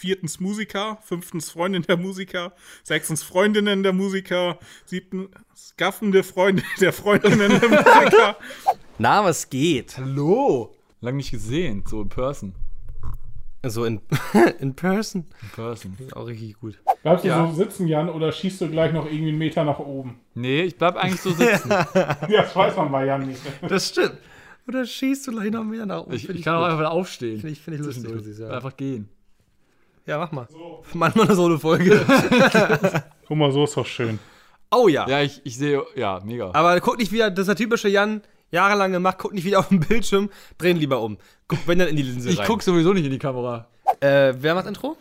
viertens Musiker, fünftens Freundin der Musiker, sechstens Freundinnen der Musiker, siebtens gaffende Freunde der Freundinnen der Musiker. Na, was geht? Hallo. Lang nicht gesehen, so in person. So in, in person. In person. Auch richtig gut. Bleibst du Ja. so sitzen, Jan, oder schießt du gleich noch irgendwie einen Meter nach oben? Nee, ich bleib eigentlich so sitzen. Ja, das weiß man bei Jan nicht. Das stimmt. Oder schießt du gleich noch mehr nach oben? Ich, ich kann auch gut. einfach wieder aufstehen. Finde ich, find ich lustig, muss ich sagen. Einfach gehen. Ja, mach mal. Mach mal so eine Folge. Guck mal, so ist doch schön. oh ja. Ja, ich, ich sehe, ja, mega. Aber guck nicht wieder, das ist der typische Jan, jahrelang gemacht, guck nicht wieder auf den Bildschirm, drehen lieber um. Guck, wenn dann in die Linse ich rein. guck sowieso nicht in die Kamera. Äh, wer macht Intro?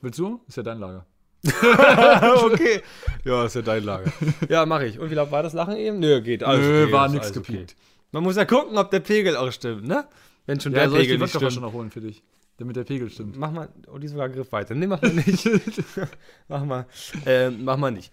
Willst du? Ist ja dein Lager. okay. Ja, ist ja dein Lager. ja, mach ich. Und wie laut war das Lachen eben? Nö, geht. Alles Nö, okay, war nix alles okay. gepiekt. Man muss ja gucken, ob der Pegel auch stimmt, ne? Wenn schon Ja, der soll ich die Pegel nicht Wodka stimmt. schon noch holen für dich? Damit der Pegel stimmt. Mach mal, oh, die ist sogar Griff weiter. Nee, mach mal nicht. mach mal. Äh, mach mal nicht.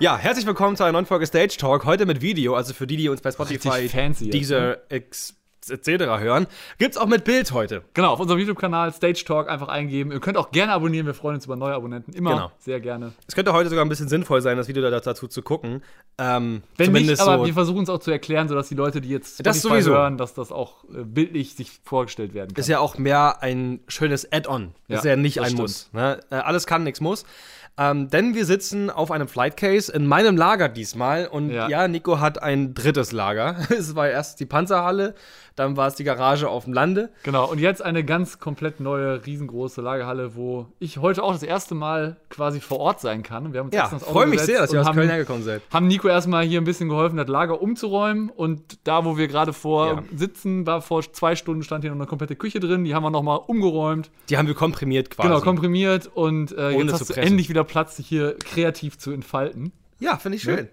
Ja, herzlich willkommen zu einer neuen Folge Stage Talk. Heute mit Video, also für die, die uns bei Spotify, fancy jetzt, dieser ex- etc. hören. Gibt's auch mit Bild heute. Genau, auf unserem YouTube-Kanal Stage Talk einfach eingeben. Ihr könnt auch gerne abonnieren, wir freuen uns über neue Abonnenten. Immer Genau. sehr gerne. Es könnte heute sogar ein bisschen sinnvoll sein, das Video da- dazu zu gucken. Ähm, Wenn nicht, aber so. wir versuchen es auch zu erklären, sodass die Leute, die jetzt Das sowieso. hören, dass das auch äh, bildlich sich vorgestellt werden kann. ist ja auch mehr ein schönes Add-on. Ja, ist ja nicht das ein stimmt. Muss. Ne? Äh, alles kann, nichts muss. Ähm, denn wir sitzen auf einem Flight Case in meinem Lager diesmal. Und ja, Ja. Nico hat ein drittes Lager. es war erst die Panzerhalle, dann war es die Garage auf dem Lande. Genau, und jetzt eine ganz komplett neue, riesengroße Lagerhalle, wo ich heute auch das erste Mal quasi vor Ort sein kann. Wir haben uns Ja, freue mich sehr, dass ihr aus haben, Köln hergekommen seid. haben Nico erstmal hier ein bisschen geholfen, das Lager umzuräumen. Und da, wo wir gerade vor Ja. sitzen, war vor zwei Stunden stand hier noch eine komplette Küche drin. Die haben wir nochmal umgeräumt. Die haben wir komprimiert quasi. Genau, komprimiert. Und äh, jetzt hast du endlich wieder Platz, dich hier kreativ zu entfalten. Ja, finde ich schön.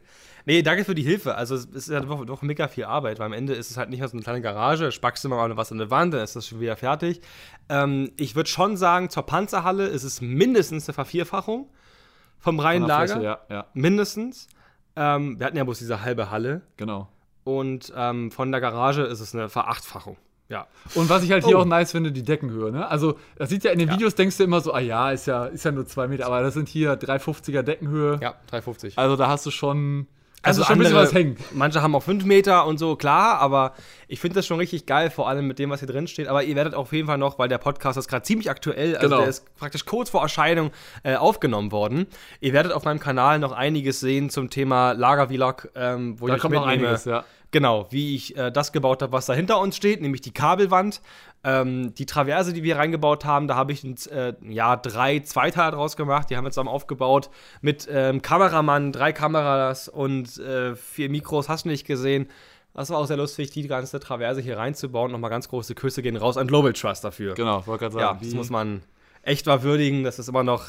Nee, danke für die Hilfe. Also es ist ja doch, doch mega viel Arbeit, weil am Ende ist es halt nicht mehr so eine kleine Garage, spackst du mal was an der Wand, dann ist das schon wieder fertig. Ähm, ich würde schon sagen, zur Panzerhalle ist es mindestens eine Vervierfachung vom reinen Lager. Fläche, Ja, ja, Mindestens. Ähm, wir hatten ja bloß diese halbe Halle. genau. Und ähm, von der Garage ist es eine Verachtfachung. Ja. Und was ich halt hier Oh. auch nice finde, die Deckenhöhe. Ne? Also, das sieht ja in den Videos, denkst du immer so, ah ja, ist ja, ist ja nur zwei Meter, aber das sind hier 350er Deckenhöhe. Ja, 350. Also, da hast du schon, Also du schon ein bisschen andere- was hängen. Manche haben auch 5 Meter und so, klar, aber ich finde das schon richtig geil, vor allem mit dem, was hier drin steht. Aber ihr werdet auf jeden Fall noch, weil der Podcast ist gerade ziemlich aktuell, also Genau. der ist praktisch kurz vor Erscheinung äh, aufgenommen worden. Ihr werdet auf meinem Kanal noch einiges sehen zum Thema Lager-Vlog, ähm, wo Da ich kommt noch einiges, ja. Genau, wie ich äh, das gebaut habe, was da hinter uns steht, nämlich die Kabelwand. Ähm, die Traverse, die wir reingebaut haben, da habe ich ein, äh, ja, drei Zweiteile draus gemacht. Die haben wir zusammen aufgebaut mit ähm, Kameramann, drei Kameras und äh, vier Mikros. Hast du nicht gesehen? Das war auch sehr lustig, die ganze Traverse hier reinzubauen. Nochmal ganz große Küsse gehen raus an Global Trust dafür. Genau, wollte gerade Ja, sagen. das wie- muss man echt mal würdigen. Das ist immer noch,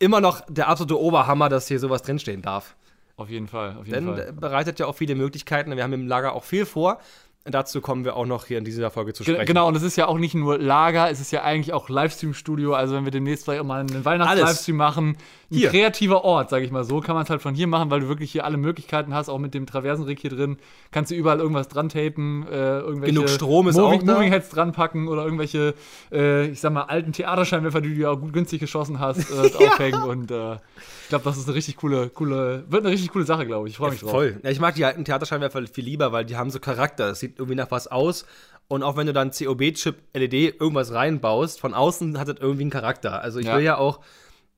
immer noch der absolute Oberhammer, dass hier sowas drinstehen darf. Auf jeden Fall, auf jeden Denn Fall. bereitet ja auch viele Möglichkeiten. Wir haben im Lager auch viel vor. Dazu kommen wir auch noch hier in dieser Folge zu sprechen. Genau, und es ist ja auch nicht nur Lager, es ist ja eigentlich auch Livestream-Studio. Also, wenn wir demnächst vielleicht auch mal einen Weihnachts-Livestream machen, ein Hier. kreativer Ort, sage ich mal so, kann man es halt von hier machen, weil du wirklich hier alle Möglichkeiten hast, auch mit dem Traversenrig hier drin. Kannst du überall irgendwas dran tapen, äh, irgendwelche Genug Strom ist Moving, auch da. Moving Heads dran packen oder irgendwelche, äh, ich sag mal, alten Theaterscheinwerfer, die du ja auch gut günstig geschossen hast, äh, aufhängen. Und äh, ich glaube, das ist eine richtig coole, coole, wird eine richtig coole Sache, glaube ich. Ich freue mich drauf. Voll. Ja, ich mag die alten Theaterscheinwerfer viel lieber, weil die haben so Charakter. Es sieht irgendwie nach was aus. Und auch wenn du dann COB-Chip LED irgendwas reinbaust, von außen hat das irgendwie einen Charakter. Also ich Ja. will ja auch,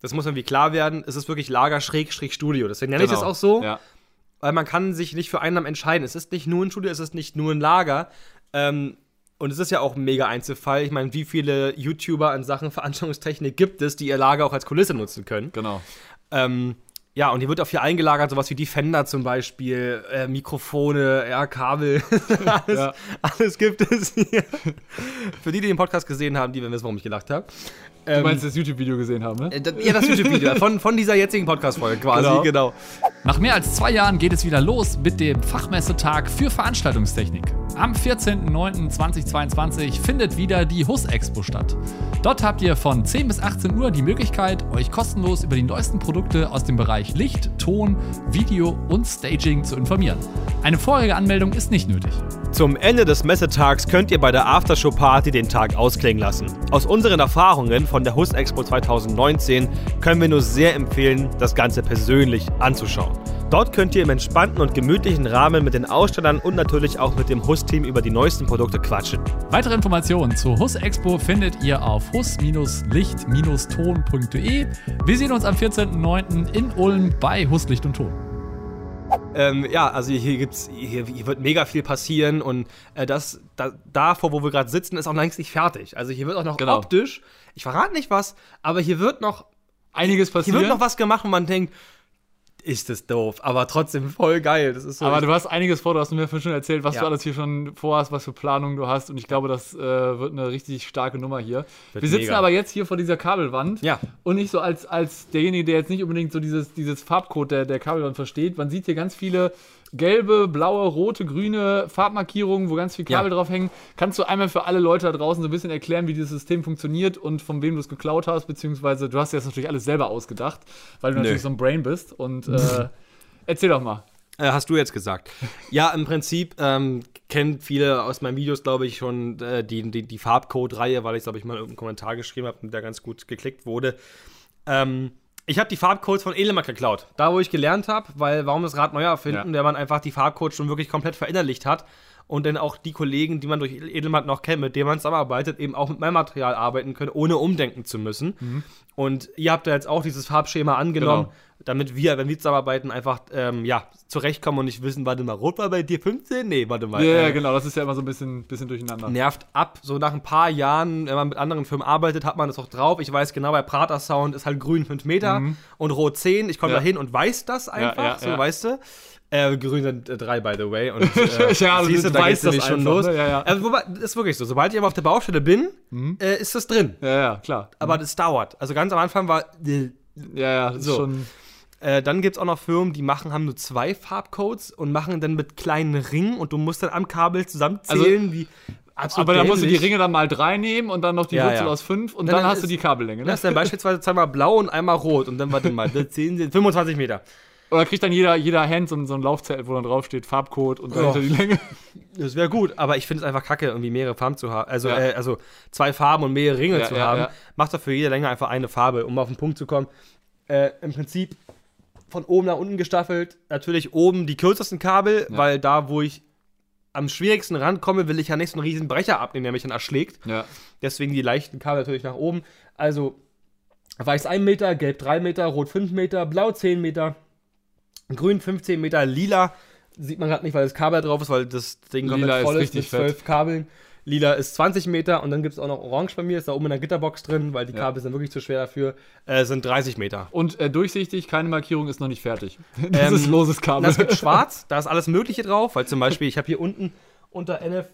das muss irgendwie klar werden, es ist wirklich Lager schräg schräg Studio. Deswegen nenne ich das Genau. auch so. Ja. weil man kann sich nicht für einen Namen entscheiden. Es ist nicht nur ein Studio, es ist nicht nur ein Lager. Ähm, und es ist ja auch ein mega Einzelfall. Ich meine, wie viele YouTuber in Sachen Veranstaltungstechnik gibt es, die ihr Lager auch als Kulisse nutzen können? Genau. Ähm, ja, und hier wird auch viel eingelagert, sowas wie Defender zum Beispiel, äh, Mikrofone, ja, Kabel, alles, Ja. alles gibt es hier. Für die, die den Podcast gesehen haben, die werden wissen, warum ich gelacht habe. Du meinst das YouTube-Video gesehen haben, ne? Äh, Ja, das YouTube-Video von, von dieser jetzigen Podcast-Folge quasi, Genau. genau. Nach mehr als zwei Jahren geht es wieder los mit dem Fachmessetag für Veranstaltungstechnik. Am 14.09.2022 findet wieder die HUS Expo statt. Dort habt ihr von 10 bis 18 Uhr die Möglichkeit, euch kostenlos über die neuesten Produkte aus dem Bereich Bereich Licht, Ton, Video und Staging zu informieren. Eine vorherige Anmeldung ist nicht nötig. Zum Ende des Messetags könnt ihr bei der Aftershow-Party den Tag ausklingen lassen. Aus unseren Erfahrungen von der HUS Expo 2019 können wir nur sehr empfehlen, das Ganze persönlich anzuschauen. Dort könnt ihr im entspannten und gemütlichen Rahmen mit den Ausstellern und natürlich auch mit dem HUS-Team über die neuesten Produkte quatschen. Weitere Informationen zur HUS Expo findet ihr auf hus-licht-ton.de. Wir sehen uns am 14.09. in Ulm bei HUS Licht und Ton. Ähm, ja, also hier gibt's, hier, hier wird mega viel passieren und äh, das, da, davor, wo wir gerade sitzen, ist auch längst nicht fertig. Also hier wird auch noch Genau. optisch, ich verrate nicht was, aber hier wird noch, Einiges hier passiert. wird noch was gemacht und man denkt, ist das doof, aber trotzdem voll geil. Das ist so, Aber du hast einiges vor, du hast mir schon erzählt, was Ja. du alles hier schon vorhast, was für Planungen du hast. Und ich glaube, das äh, wird eine richtig starke Nummer hier. Wird Wir sitzen mega. aber jetzt hier vor dieser Kabelwand. Ja. Und nicht so als, als derjenige, der jetzt nicht unbedingt so dieses, dieses Farbcode der, der Kabelwand versteht. Man sieht hier ganz viele gelbe, blaue, rote, grüne Farbmarkierungen, wo ganz viel Kabel Ja. drauf hängen. Kannst du einmal für alle Leute da draußen so ein bisschen erklären, wie dieses System funktioniert und von wem du es geklaut hast, beziehungsweise du hast dir das natürlich alles selber ausgedacht, weil du Nö. natürlich so ein Brain bist. Und äh, erzähl doch mal. Äh, hast du jetzt gesagt. Ja, im Prinzip ähm, kennen viele aus meinen Videos, glaube ich, schon äh, die, die, die Farbcode-Reihe, weil ich, glaube ich, mal irgendeinen Kommentar geschrieben habe und der ganz gut geklickt wurde. Ähm, ich habe die Farbcodes von Elemak geklaut. Da, wo ich gelernt habe, weil warum das Rad neu erfinden, Ja. wenn man einfach die Farbcodes schon wirklich komplett verinnerlicht hat und dann auch die Kollegen, die man durch Edelmann noch kennt, mit denen man zusammenarbeitet, eben auch mit meinem Material arbeiten können, ohne umdenken zu müssen. Mhm. Und ihr habt da jetzt auch dieses Farbschema angenommen, Genau. damit wir, wenn wir zusammenarbeiten, einfach ähm, ja, zurechtkommen und nicht wissen, warte mal, rot war bei dir 15? Nee, warte mal. Ja, äh, genau, das ist ja immer so ein bisschen, bisschen durcheinander. nervt ab. So nach ein paar Jahren, wenn man mit anderen Firmen arbeitet, hat man das auch drauf. Ich weiß genau, bei Prater Sound ist halt grün 5 Meter und rot 10. Ich komme Ja. da hin und weiß das einfach, ja, so ja. weißt du. Äh, grün sind äh, drei, by the way. Und, äh, Ja, also siehst du, da weißt das schon einfach, los. ne? Ja, ja. Also, wobei, das ist wirklich so. Sobald ich aber auf der Baustelle bin, äh, ist das drin. Ja, ja, klar. Aber das dauert. Also ganz am Anfang war. Äh, Ja, ja, das So. ist schon. äh, dann gibt es auch noch Firmen, die machen, haben nur zwei Farbcodes und machen dann mit kleinen Ringen und du musst dann am Kabel zusammenzählen, wie absolut Aber dann musst du die. Ringe dann mal drei nehmen und dann noch die Ja, Wurzel ja. aus fünf und Dann dann, hast ist- du die Kabellänge. Das Ne? ist dann beispielsweise zweimal blau und einmal rot und dann warte mal, das 10, 25 Meter. Oder kriegt dann jeder, jeder Hand so, ein- so ein Laufzettel, wo dann draufsteht Farbcode und dahinter Ja. die Länge. Das wäre gut, aber ich finde es einfach kacke, irgendwie mehrere Farben zu haben. Also, Ja. äh, also zwei Farben und mehrere Ringe Ja, zu ja, haben. Macht doch für jede Länge einfach eine Farbe, um auf den Punkt zu kommen. Äh, Im Prinzip von oben nach unten gestaffelt. Natürlich oben die kürzesten Kabel, weil da, wo ich am schwierigsten rankomme, will ich ja nicht so einen riesen Brecher abnehmen, der mich dann erschlägt. Deswegen die leichten Kabel natürlich nach oben. Also weiß 1 Meter, gelb 3 Meter, rot 5 Meter, blau 10 Meter, grün 15 Meter, lila sieht man gerade nicht, weil das Kabel drauf ist, weil das Ding komplett voll ist mit 12 Kabeln. Lila ist 20 Meter und dann gibt es auch noch Orange bei mir, ist da oben in der Gitterbox drin, weil die Ja. Kabel sind wirklich zu schwer dafür, äh, sind 30 Meter. Und äh, durchsichtig, keine Markierung ist noch nicht fertig. Das Ähm, ist loses Kabel. es gibt schwarz, da ist alles Mögliche drauf, weil zum Beispiel, ich habe hier unten unter NF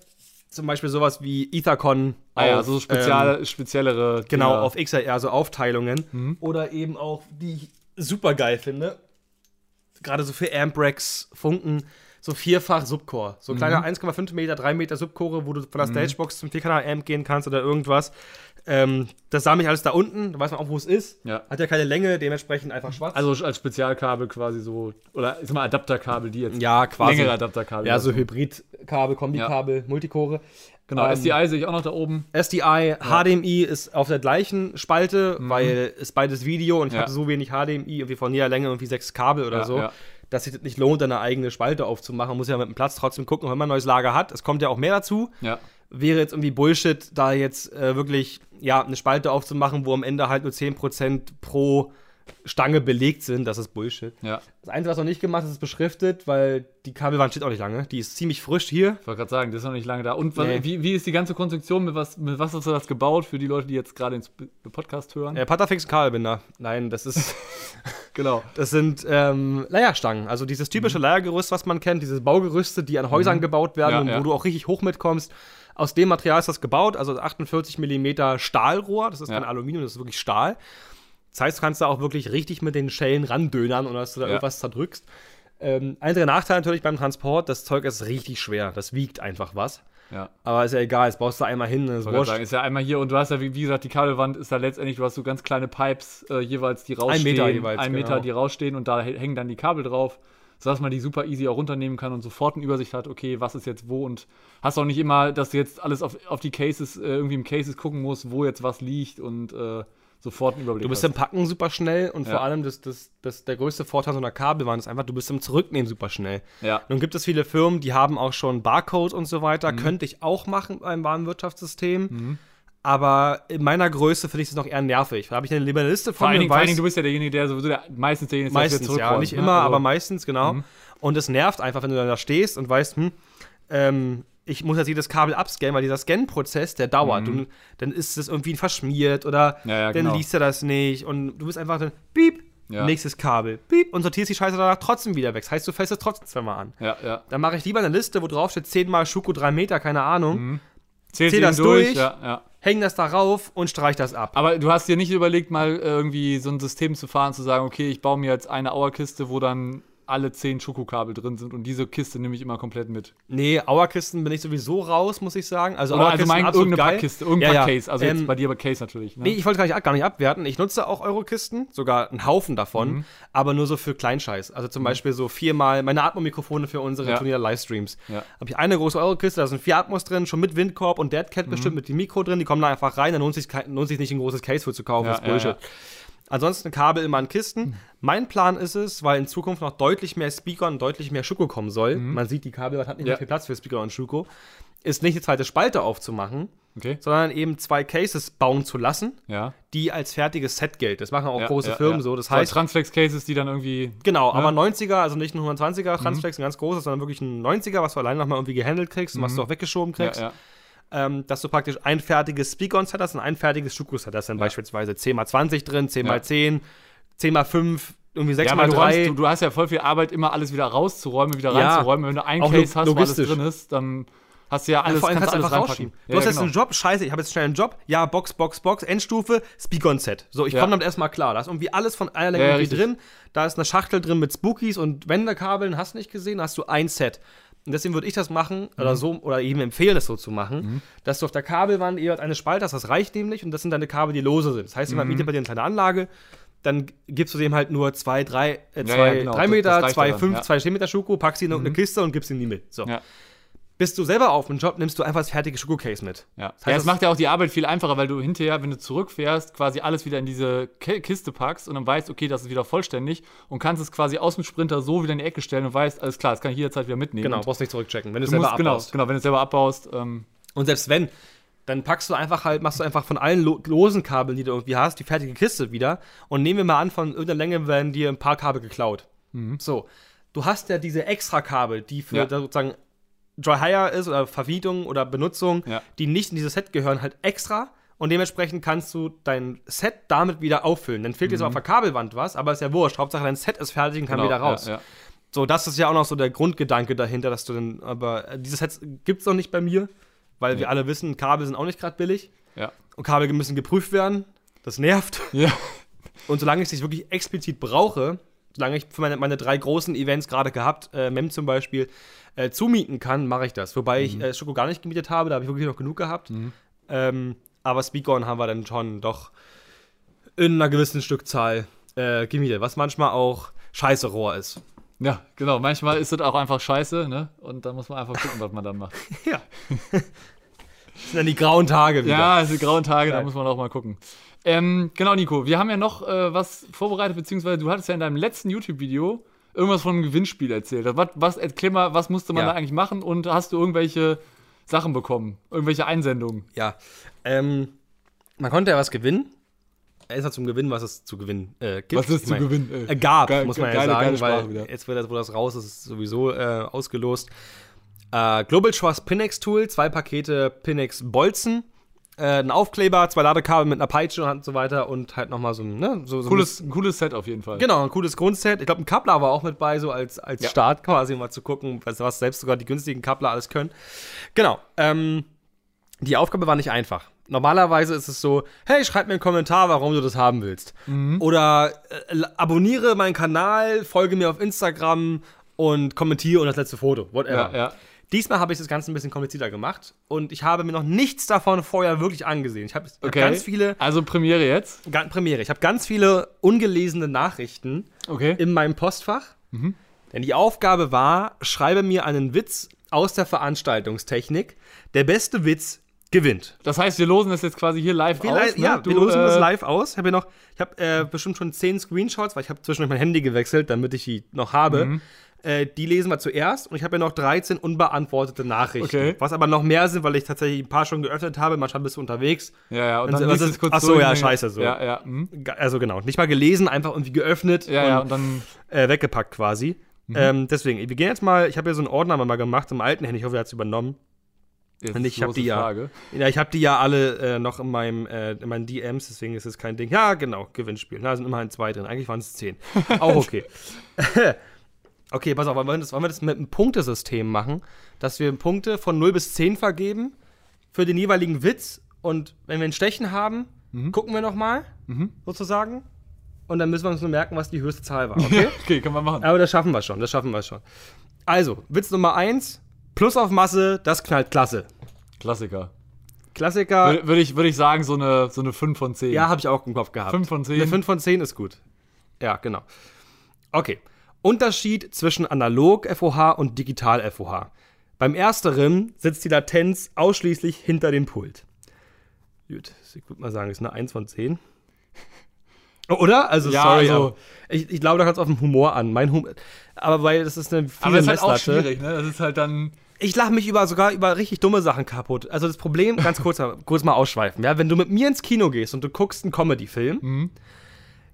zum Beispiel sowas wie Ethercon. ah ja, auf, so ähm, spezial, speziellere. Genau, Dinger. auf XLR, so Aufteilungen. Mhm. Oder eben auch, die ich super geil finde. Gerade so für Amprex, Funken, so vierfach Subcore. So kleine Mhm. 1,5 Meter, 3 Meter Subcore, wo du von der Stagebox zum 4-Kanal-Amp gehen kannst oder irgendwas. Ähm, das sammle ich alles da unten, da weiß man auch, wo es ist. Ja. Hat ja keine Länge, dementsprechend einfach schwarz. Also als Spezialkabel quasi so. Oder ich sag mal Adapterkabel, die jetzt. ja, quasi. Längere Adapterkabel. Ja, so Also. Hybridkabel, Kombikabel, Multicore. Genau, ähm, SDI sehe ich auch noch da oben. SDI, HDMI ist auf der gleichen Spalte, weil es beides Video und ich Mhm. Ja. hatte so wenig HDMI, irgendwie von jeder Länge irgendwie sechs Kabel oder Ja, so, ja. Dass sich das nicht lohnt, eine eigene Spalte aufzumachen. Man muss ja mit dem Platz trotzdem gucken, wenn man ein neues Lager hat. Es kommt ja auch mehr dazu. Ja. Wäre jetzt irgendwie Bullshit, da jetzt äh, wirklich ja, eine Spalte aufzumachen, wo am Ende halt nur 10% pro Stange belegt sind. Das ist Bullshit. Ja. Das Einzige, was noch nicht gemacht ist, ist beschriftet, weil die Kabelwand steht auch nicht lange. Die ist ziemlich frisch hier. Ich wollte gerade sagen, das ist noch nicht lange da. Und was, Nee. wie, wie ist die ganze Konstruktion? Mit was, mit was hast du das gebaut für die Leute, die jetzt gerade ins B- Podcast hören? Äh, Patafix Kabelbinder. Nein, das ist. Genau. Das sind ähm, Leierstangen, also dieses typische Leiergerüst, was man kennt, diese Baugerüste, die an Häusern gebaut werden Ja, und ja. wo du auch richtig hoch mitkommst. Aus dem Material ist das gebaut, also 48 mm Stahlrohr, das ist Ja. kein Aluminium, das ist wirklich Stahl. Das heißt, du kannst da auch wirklich richtig mit den Schellen randönern und dass du da Ja. irgendwas zerdrückst. Ähm, einziger Nachteil natürlich beim Transport, das Zeug ist richtig schwer, das wiegt einfach was. Ja. Aber ist ja egal, jetzt baust du einmal hin, das sagen, ist ja einmal hier und du hast ja, wie, wie gesagt, die Kabelwand ist da letztendlich, du hast so ganz kleine Pipes äh, jeweils, die rausstehen. Meter jeweils, Ein Meter, genau. die rausstehen und da hä- hängen dann die Kabel drauf, sodass man die super easy auch runternehmen kann und sofort eine Übersicht hat, okay, was ist jetzt wo und hast auch nicht immer, dass du jetzt alles auf, auf die Cases, äh, irgendwie im Cases gucken musst, wo jetzt was liegt und äh, sofort einen Überblick Du bist hast. im Packen super schnell und Ja. vor allem das, das, das, der größte Vorteil so einer Kabelwand ist einfach, du bist im Zurücknehmen super schnell. Ja. Nun gibt es viele Firmen, die haben auch schon Barcode und so weiter. Mhm. Könnte ich auch machen beim Warenwirtschaftssystem. Aber in meiner Größe finde ich es noch eher nervig. Da habe ich eine lieber eine Liste Vor von allen, mir Dingen, und vor allen weiß- Dingen, du bist ja derjenige, der sowieso der, meistens derjenige ist, der Meistens, ja. Nicht ne? immer, Also- aber meistens, genau. Und es nervt einfach, wenn du dann da stehst und weißt, hm, ähm, ich muss jetzt jedes Kabel abscannen, weil dieser Scan-Prozess, der dauert. Und dann ist es irgendwie verschmiert oder Ja, ja, dann genau. liest er das nicht. Und du bist einfach dann, piep, Ja. nächstes Kabel, piep, und sortierst die Scheiße danach trotzdem wieder weg. Das heißt, du fällst es trotzdem zweimal an. Ja, ja. Dann mache ich lieber eine Liste, wo drauf steht 10 mal Schuko 3 Meter, keine Ahnung. Zählst Zähl du das durch? durch. Häng das da rauf und streich das ab. Aber du hast dir nicht überlegt, mal irgendwie so ein System zu fahren, zu sagen, okay, ich baue mir jetzt eine Auerkiste, wo dann alle zehn Schokokabel drin sind und diese Kiste nehme ich immer komplett mit. Nee, Auerkisten bin ich sowieso raus, muss ich sagen. Also Oder allgemein absolut irgendeine geil. Packkiste, irgendein Ja, ja. Case. Also jetzt Ähm, bei dir aber Case natürlich. Ne? Nee, ich wollte gar nicht, gar nicht abwerten. Ich nutze auch Eurokisten, sogar einen Haufen davon, Mhm. aber nur so für Kleinscheiß. Also zum Beispiel so viermal meine Atmo-Mikrofone für unsere Ja. Turnier-Livestreams. Ja. Habe ich eine große Eurokiste, da sind vier Atmos drin, schon mit Windkorb und Mhm. Deadcat bestimmt mit dem Mikro drin. Die kommen da einfach rein, dann lohnt sich, lohnt sich nicht ein großes Case für zu kaufen. Das ist Bullshit. Ansonsten Kabel immer in Kisten. Mein Plan ist es, weil in Zukunft noch deutlich mehr Speaker und deutlich mehr Schuko kommen soll. Man sieht, die Kabel hat nicht Mhm. Ja. mehr viel Platz für Speaker und Schuko. Ist nicht eine zweite Spalte aufzumachen, okay. sondern eben zwei Cases bauen zu lassen Ja. die als fertiges Set gilt. Das machen auch ja, große Firmen so. Das So heißt, Transflex-Cases, die dann irgendwie. genau, Ja. aber 90er, also nicht ein 120er Transflex, ein ganz großes, sondern wirklich ein 90er, was du alleine nochmal irgendwie gehandelt kriegst und was du auch weggeschoben kriegst. Ja. Ähm, dass du praktisch ein fertiges Speak-On-Set hast und ein fertiges Schuko-Set. Da ist dann beispielsweise 10x20 drin, 10x10, 10x5, irgendwie Ja, aber du, räumst, 6x3. du, du hast ja voll viel Arbeit, immer alles wieder rauszuräumen, wieder Ja. reinzuräumen. Wenn du ein Auch Case hast, wo alles drin ist, dann hast du ja Ja, alles, vor allem kannst kannst du alles einfach rausschieben. Ja, Du hast ja, jetzt genau. einen Job, scheiße, ich habe jetzt schnell einen Job. Ja, Box, Box, Box, Endstufe, Speak-On-Set. So, ich Ja. komme damit erstmal klar. Da ist irgendwie alles von einer Länge Ja, ja, drin. Da ist eine Schachtel drin mit Spookies und Wendekabeln, hast du nicht gesehen, da hast du ein Set. Und deswegen würde ich das machen, Mhm. oder so, oder eben empfehlen, das so zu machen, dass du auf der Kabelwand eher eine Spalte hast, das reicht nämlich, und das sind deine Kabel, die lose sind. Das heißt, Mhm. jemand mietet bei dir eine kleine Anlage, dann gibst du dem halt nur zwei, drei, äh, Ja, zwei, ja, genau. drei Meter, zwei, ja dann, fünf, ja. Mhm. zwei Meter Schuko, packst sie in irgendeine Kiste und gibst ihn nie mit. So. Bist du selber auf dem Job, nimmst du einfach das fertige Schuko-Case mit. Ja, Das heißt, ja das- macht ja auch die Arbeit viel einfacher, weil du hinterher, wenn du zurückfährst, quasi alles wieder in diese Ki- Kiste packst und dann weißt, okay, das ist wieder vollständig und kannst es quasi aus dem Sprinter so wieder in die Ecke stellen und weißt, alles klar, das kann ich jederzeit wieder mitnehmen. Genau, brauchst nicht zurückchecken, wenn du es selber musst, genau, abbaust. genau, wenn du es selber abbaust. Ähm, Und selbst wenn, dann packst du einfach halt, machst du einfach von allen lo losen Kabeln, die du irgendwie hast, die fertige Kiste wieder. Und nehmen wir mal an, von irgendeiner Länge werden dir ein paar Kabel geklaut. So, du hast ja diese extra Kabel, die für Ja. sozusagen Dry Hire ist oder Vermietung oder Benutzung, Ja. die nicht in dieses Set gehören, halt extra. Und dementsprechend kannst du dein Set damit wieder auffüllen. Dann fehlt jetzt auf der Kabelwand was, aber ist ja wurscht. Hauptsache dein Set ist fertig und kann genau, wieder raus. Ja, ja. So, das ist ja auch noch so der Grundgedanke dahinter, dass du dann, aber äh, dieses Set gibt's noch nicht bei mir, weil wir alle wissen, Kabel sind auch nicht gerade billig Ja. und Kabel müssen geprüft werden. Das nervt. Ja. Und solange ich es wirklich explizit brauche, solange ich für meine, meine drei großen Events gerade gehabt, äh, MEM zum Beispiel, äh, zumieten kann, mache ich das. Wobei ich äh, Schoko gar nicht gemietet habe, da habe ich wirklich noch genug gehabt. Ähm, aber Speakon haben wir dann schon doch in einer gewissen Stückzahl äh, gemietet, was manchmal auch scheiße Rohr ist. ja, genau. Manchmal ist es auch einfach scheiße, ne? Und dann muss man einfach gucken, was man dann macht. Ja. Das sind dann die grauen Tage wieder. Ja, es sind grauen Tage, da Geil. muss man auch mal gucken. Ähm, genau, Nico, wir haben ja noch äh, was vorbereitet, beziehungsweise du hattest ja in deinem letzten YouTube-Video irgendwas von einem Gewinnspiel erzählt. Was, was, erklär mal, was musste man Ja. da eigentlich machen und hast du irgendwelche Sachen bekommen? Irgendwelche Einsendungen? Ja. Ähm, man konnte ja was gewinnen. Er ist ja zum Gewinnen, was es zu gewinnen äh, gibt. Was ist Ich zu mein, gewinnen? Äh, gab, Geil- muss man ja geile- sagen, geile Sprache weil wieder. jetzt, wird das, wo das raus ist, ist es sowieso äh, ausgelost. Äh, Global Trust Pinex Tool, zwei Pakete Pinex Bolzen, äh, ein Aufkleber, zwei Ladekabel mit einer Peitsche und so weiter und halt nochmal so ein, ne, so, so Cooles, ein cooles Set auf jeden Fall. Genau, ein cooles Grundset. Ich glaube, ein Kappler war auch mit bei, so als, als Ja. Start quasi, um mal zu gucken, was, was selbst sogar die günstigen Kappler alles können. Genau. Ähm, die Aufgabe war nicht einfach. Normalerweise ist es so, hey, schreib mir einen Kommentar, warum du das haben willst. Oder äh, abonniere meinen Kanal, folge mir auf Instagram und kommentiere und das letzte Foto, whatever. Ja, ja. Diesmal habe ich das Ganze ein bisschen komplizierter gemacht und ich habe mir noch nichts davon vorher wirklich angesehen. Ich habe ich hab Okay. ganz viele, Also Premiere jetzt. ga- Premiere, ich habe ganz viele ungelesene Nachrichten Okay. in meinem Postfach. Denn die Aufgabe war, schreibe mir einen Witz aus der Veranstaltungstechnik. Der beste Witz gewinnt. Das heißt, wir losen das jetzt quasi hier live Wir, aus. ne? ja, Du, wir losen das äh, live aus. Ich habe noch, ich habe äh, bestimmt schon zehn Screenshots, weil ich habe zwischendurch mein Handy gewechselt, damit ich die noch habe. Mhm. Äh, die lesen wir zuerst und ich habe ja noch 13 unbeantwortete Nachrichten. Okay. Was aber noch mehr sind, weil ich tatsächlich ein paar schon geöffnet habe. Manchmal bist du unterwegs. Ja, ja, und Und dann was ist- es kurz ach so, ja, und dann- scheiße, so. Ja, ja. Ga- Also genau, nicht mal gelesen, einfach irgendwie geöffnet ja, ja, und dann äh, weggepackt quasi. Mhm. Ähm, deswegen, wir gehen jetzt mal, ich habe ja so einen Ordner mal gemacht im alten Handy, ich hoffe, er hat es übernommen. jetzt Und ich die hab große die ja. Frage. Ja, ich habe die ja alle äh, noch in, meinem, äh, in meinen DMs, deswegen ist es kein Ding. Ja, genau, Gewinnspiel. Da sind immerhin zwei drin. Eigentlich waren es zehn. Auch okay. okay, pass auf, wollen wir, das, wollen wir das mit einem Punktesystem machen, dass wir Punkte von 0 bis 10 vergeben für den jeweiligen Witz und wenn wir ein Stechen haben, gucken wir nochmal, sozusagen. Und dann müssen wir uns nur merken, was die höchste Zahl war. Okay? Okay, können wir machen. Aber das schaffen wir schon, das schaffen wir schon. Also, Witz Nummer 1, Plus auf Masse, das knallt klasse. Klassiker. Klassiker. Würde würd ich, würd ich sagen, so eine, so eine 5 von 10. Ja, habe ich auch im Kopf gehabt. 5 von 10. Eine 5 von 10 ist gut. Ja, genau. Okay. Unterschied zwischen analog FOH und digital FOH. Beim ersteren sitzt die Latenz ausschließlich hinter dem Pult. Gut, ich würde mal sagen, ist eine 1 von 10. Oder? Also, Ja, sorry. also- ich, ich glaube, da kommt es auf den Humor an. Mein Humor. Aber weil das ist eine viele Aber es ist halt auch schwierig, ne? Das ist halt dann. Ich lache mich über sogar über richtig dumme Sachen kaputt. Also das Problem, ganz kurz, kurz mal ausschweifen, ja, wenn du mit mir ins Kino gehst und du guckst einen Comedy-Film, Mhm.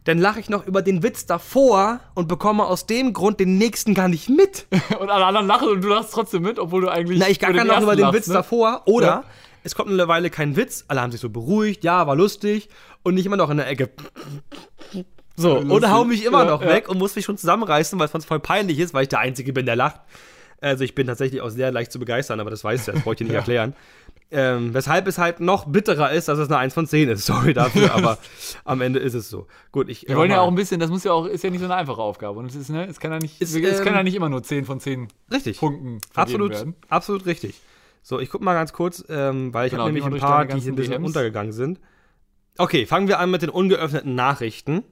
Dann lache ich noch über den Witz davor und bekomme aus dem Grund den nächsten gar nicht mit. Und alle anderen lachen und du lachst trotzdem mit, obwohl du eigentlich. Na, ich gacker über noch über den lachst, Witz ne? davor. Oder Ja. es kommt eine Weile kein Witz, alle haben sich so beruhigt, ja, war lustig und nicht immer noch in der Ecke. So, und Lustig. hau mich immer Ja, noch ja. weg und muss mich schon zusammenreißen, weil es voll peinlich ist, weil ich der Einzige bin, der lacht. Also ich bin tatsächlich auch sehr leicht zu begeistern, aber das weißt du, das brauche ich dir nicht erklären. Ähm, weshalb es halt noch bitterer ist, dass es eine 1 von 10 ist. Sorry dafür, aber am Ende ist es so. Gut, ich. Wir wollen ja auch ein bisschen, das muss ja auch, ist ja nicht so eine einfache Aufgabe. Und es ist, ne, es kann ja nicht, Ist, es kann ähm, ja nicht immer nur 10 von 10 Richtig. Punkten Absolut, werden. absolut richtig. So, ich guck mal ganz kurz, ähm, weil ich Genau, habe nämlich ein paar, die hier ein bisschen DMs. untergegangen sind. Okay, fangen wir an mit den ungeöffneten Nachrichten.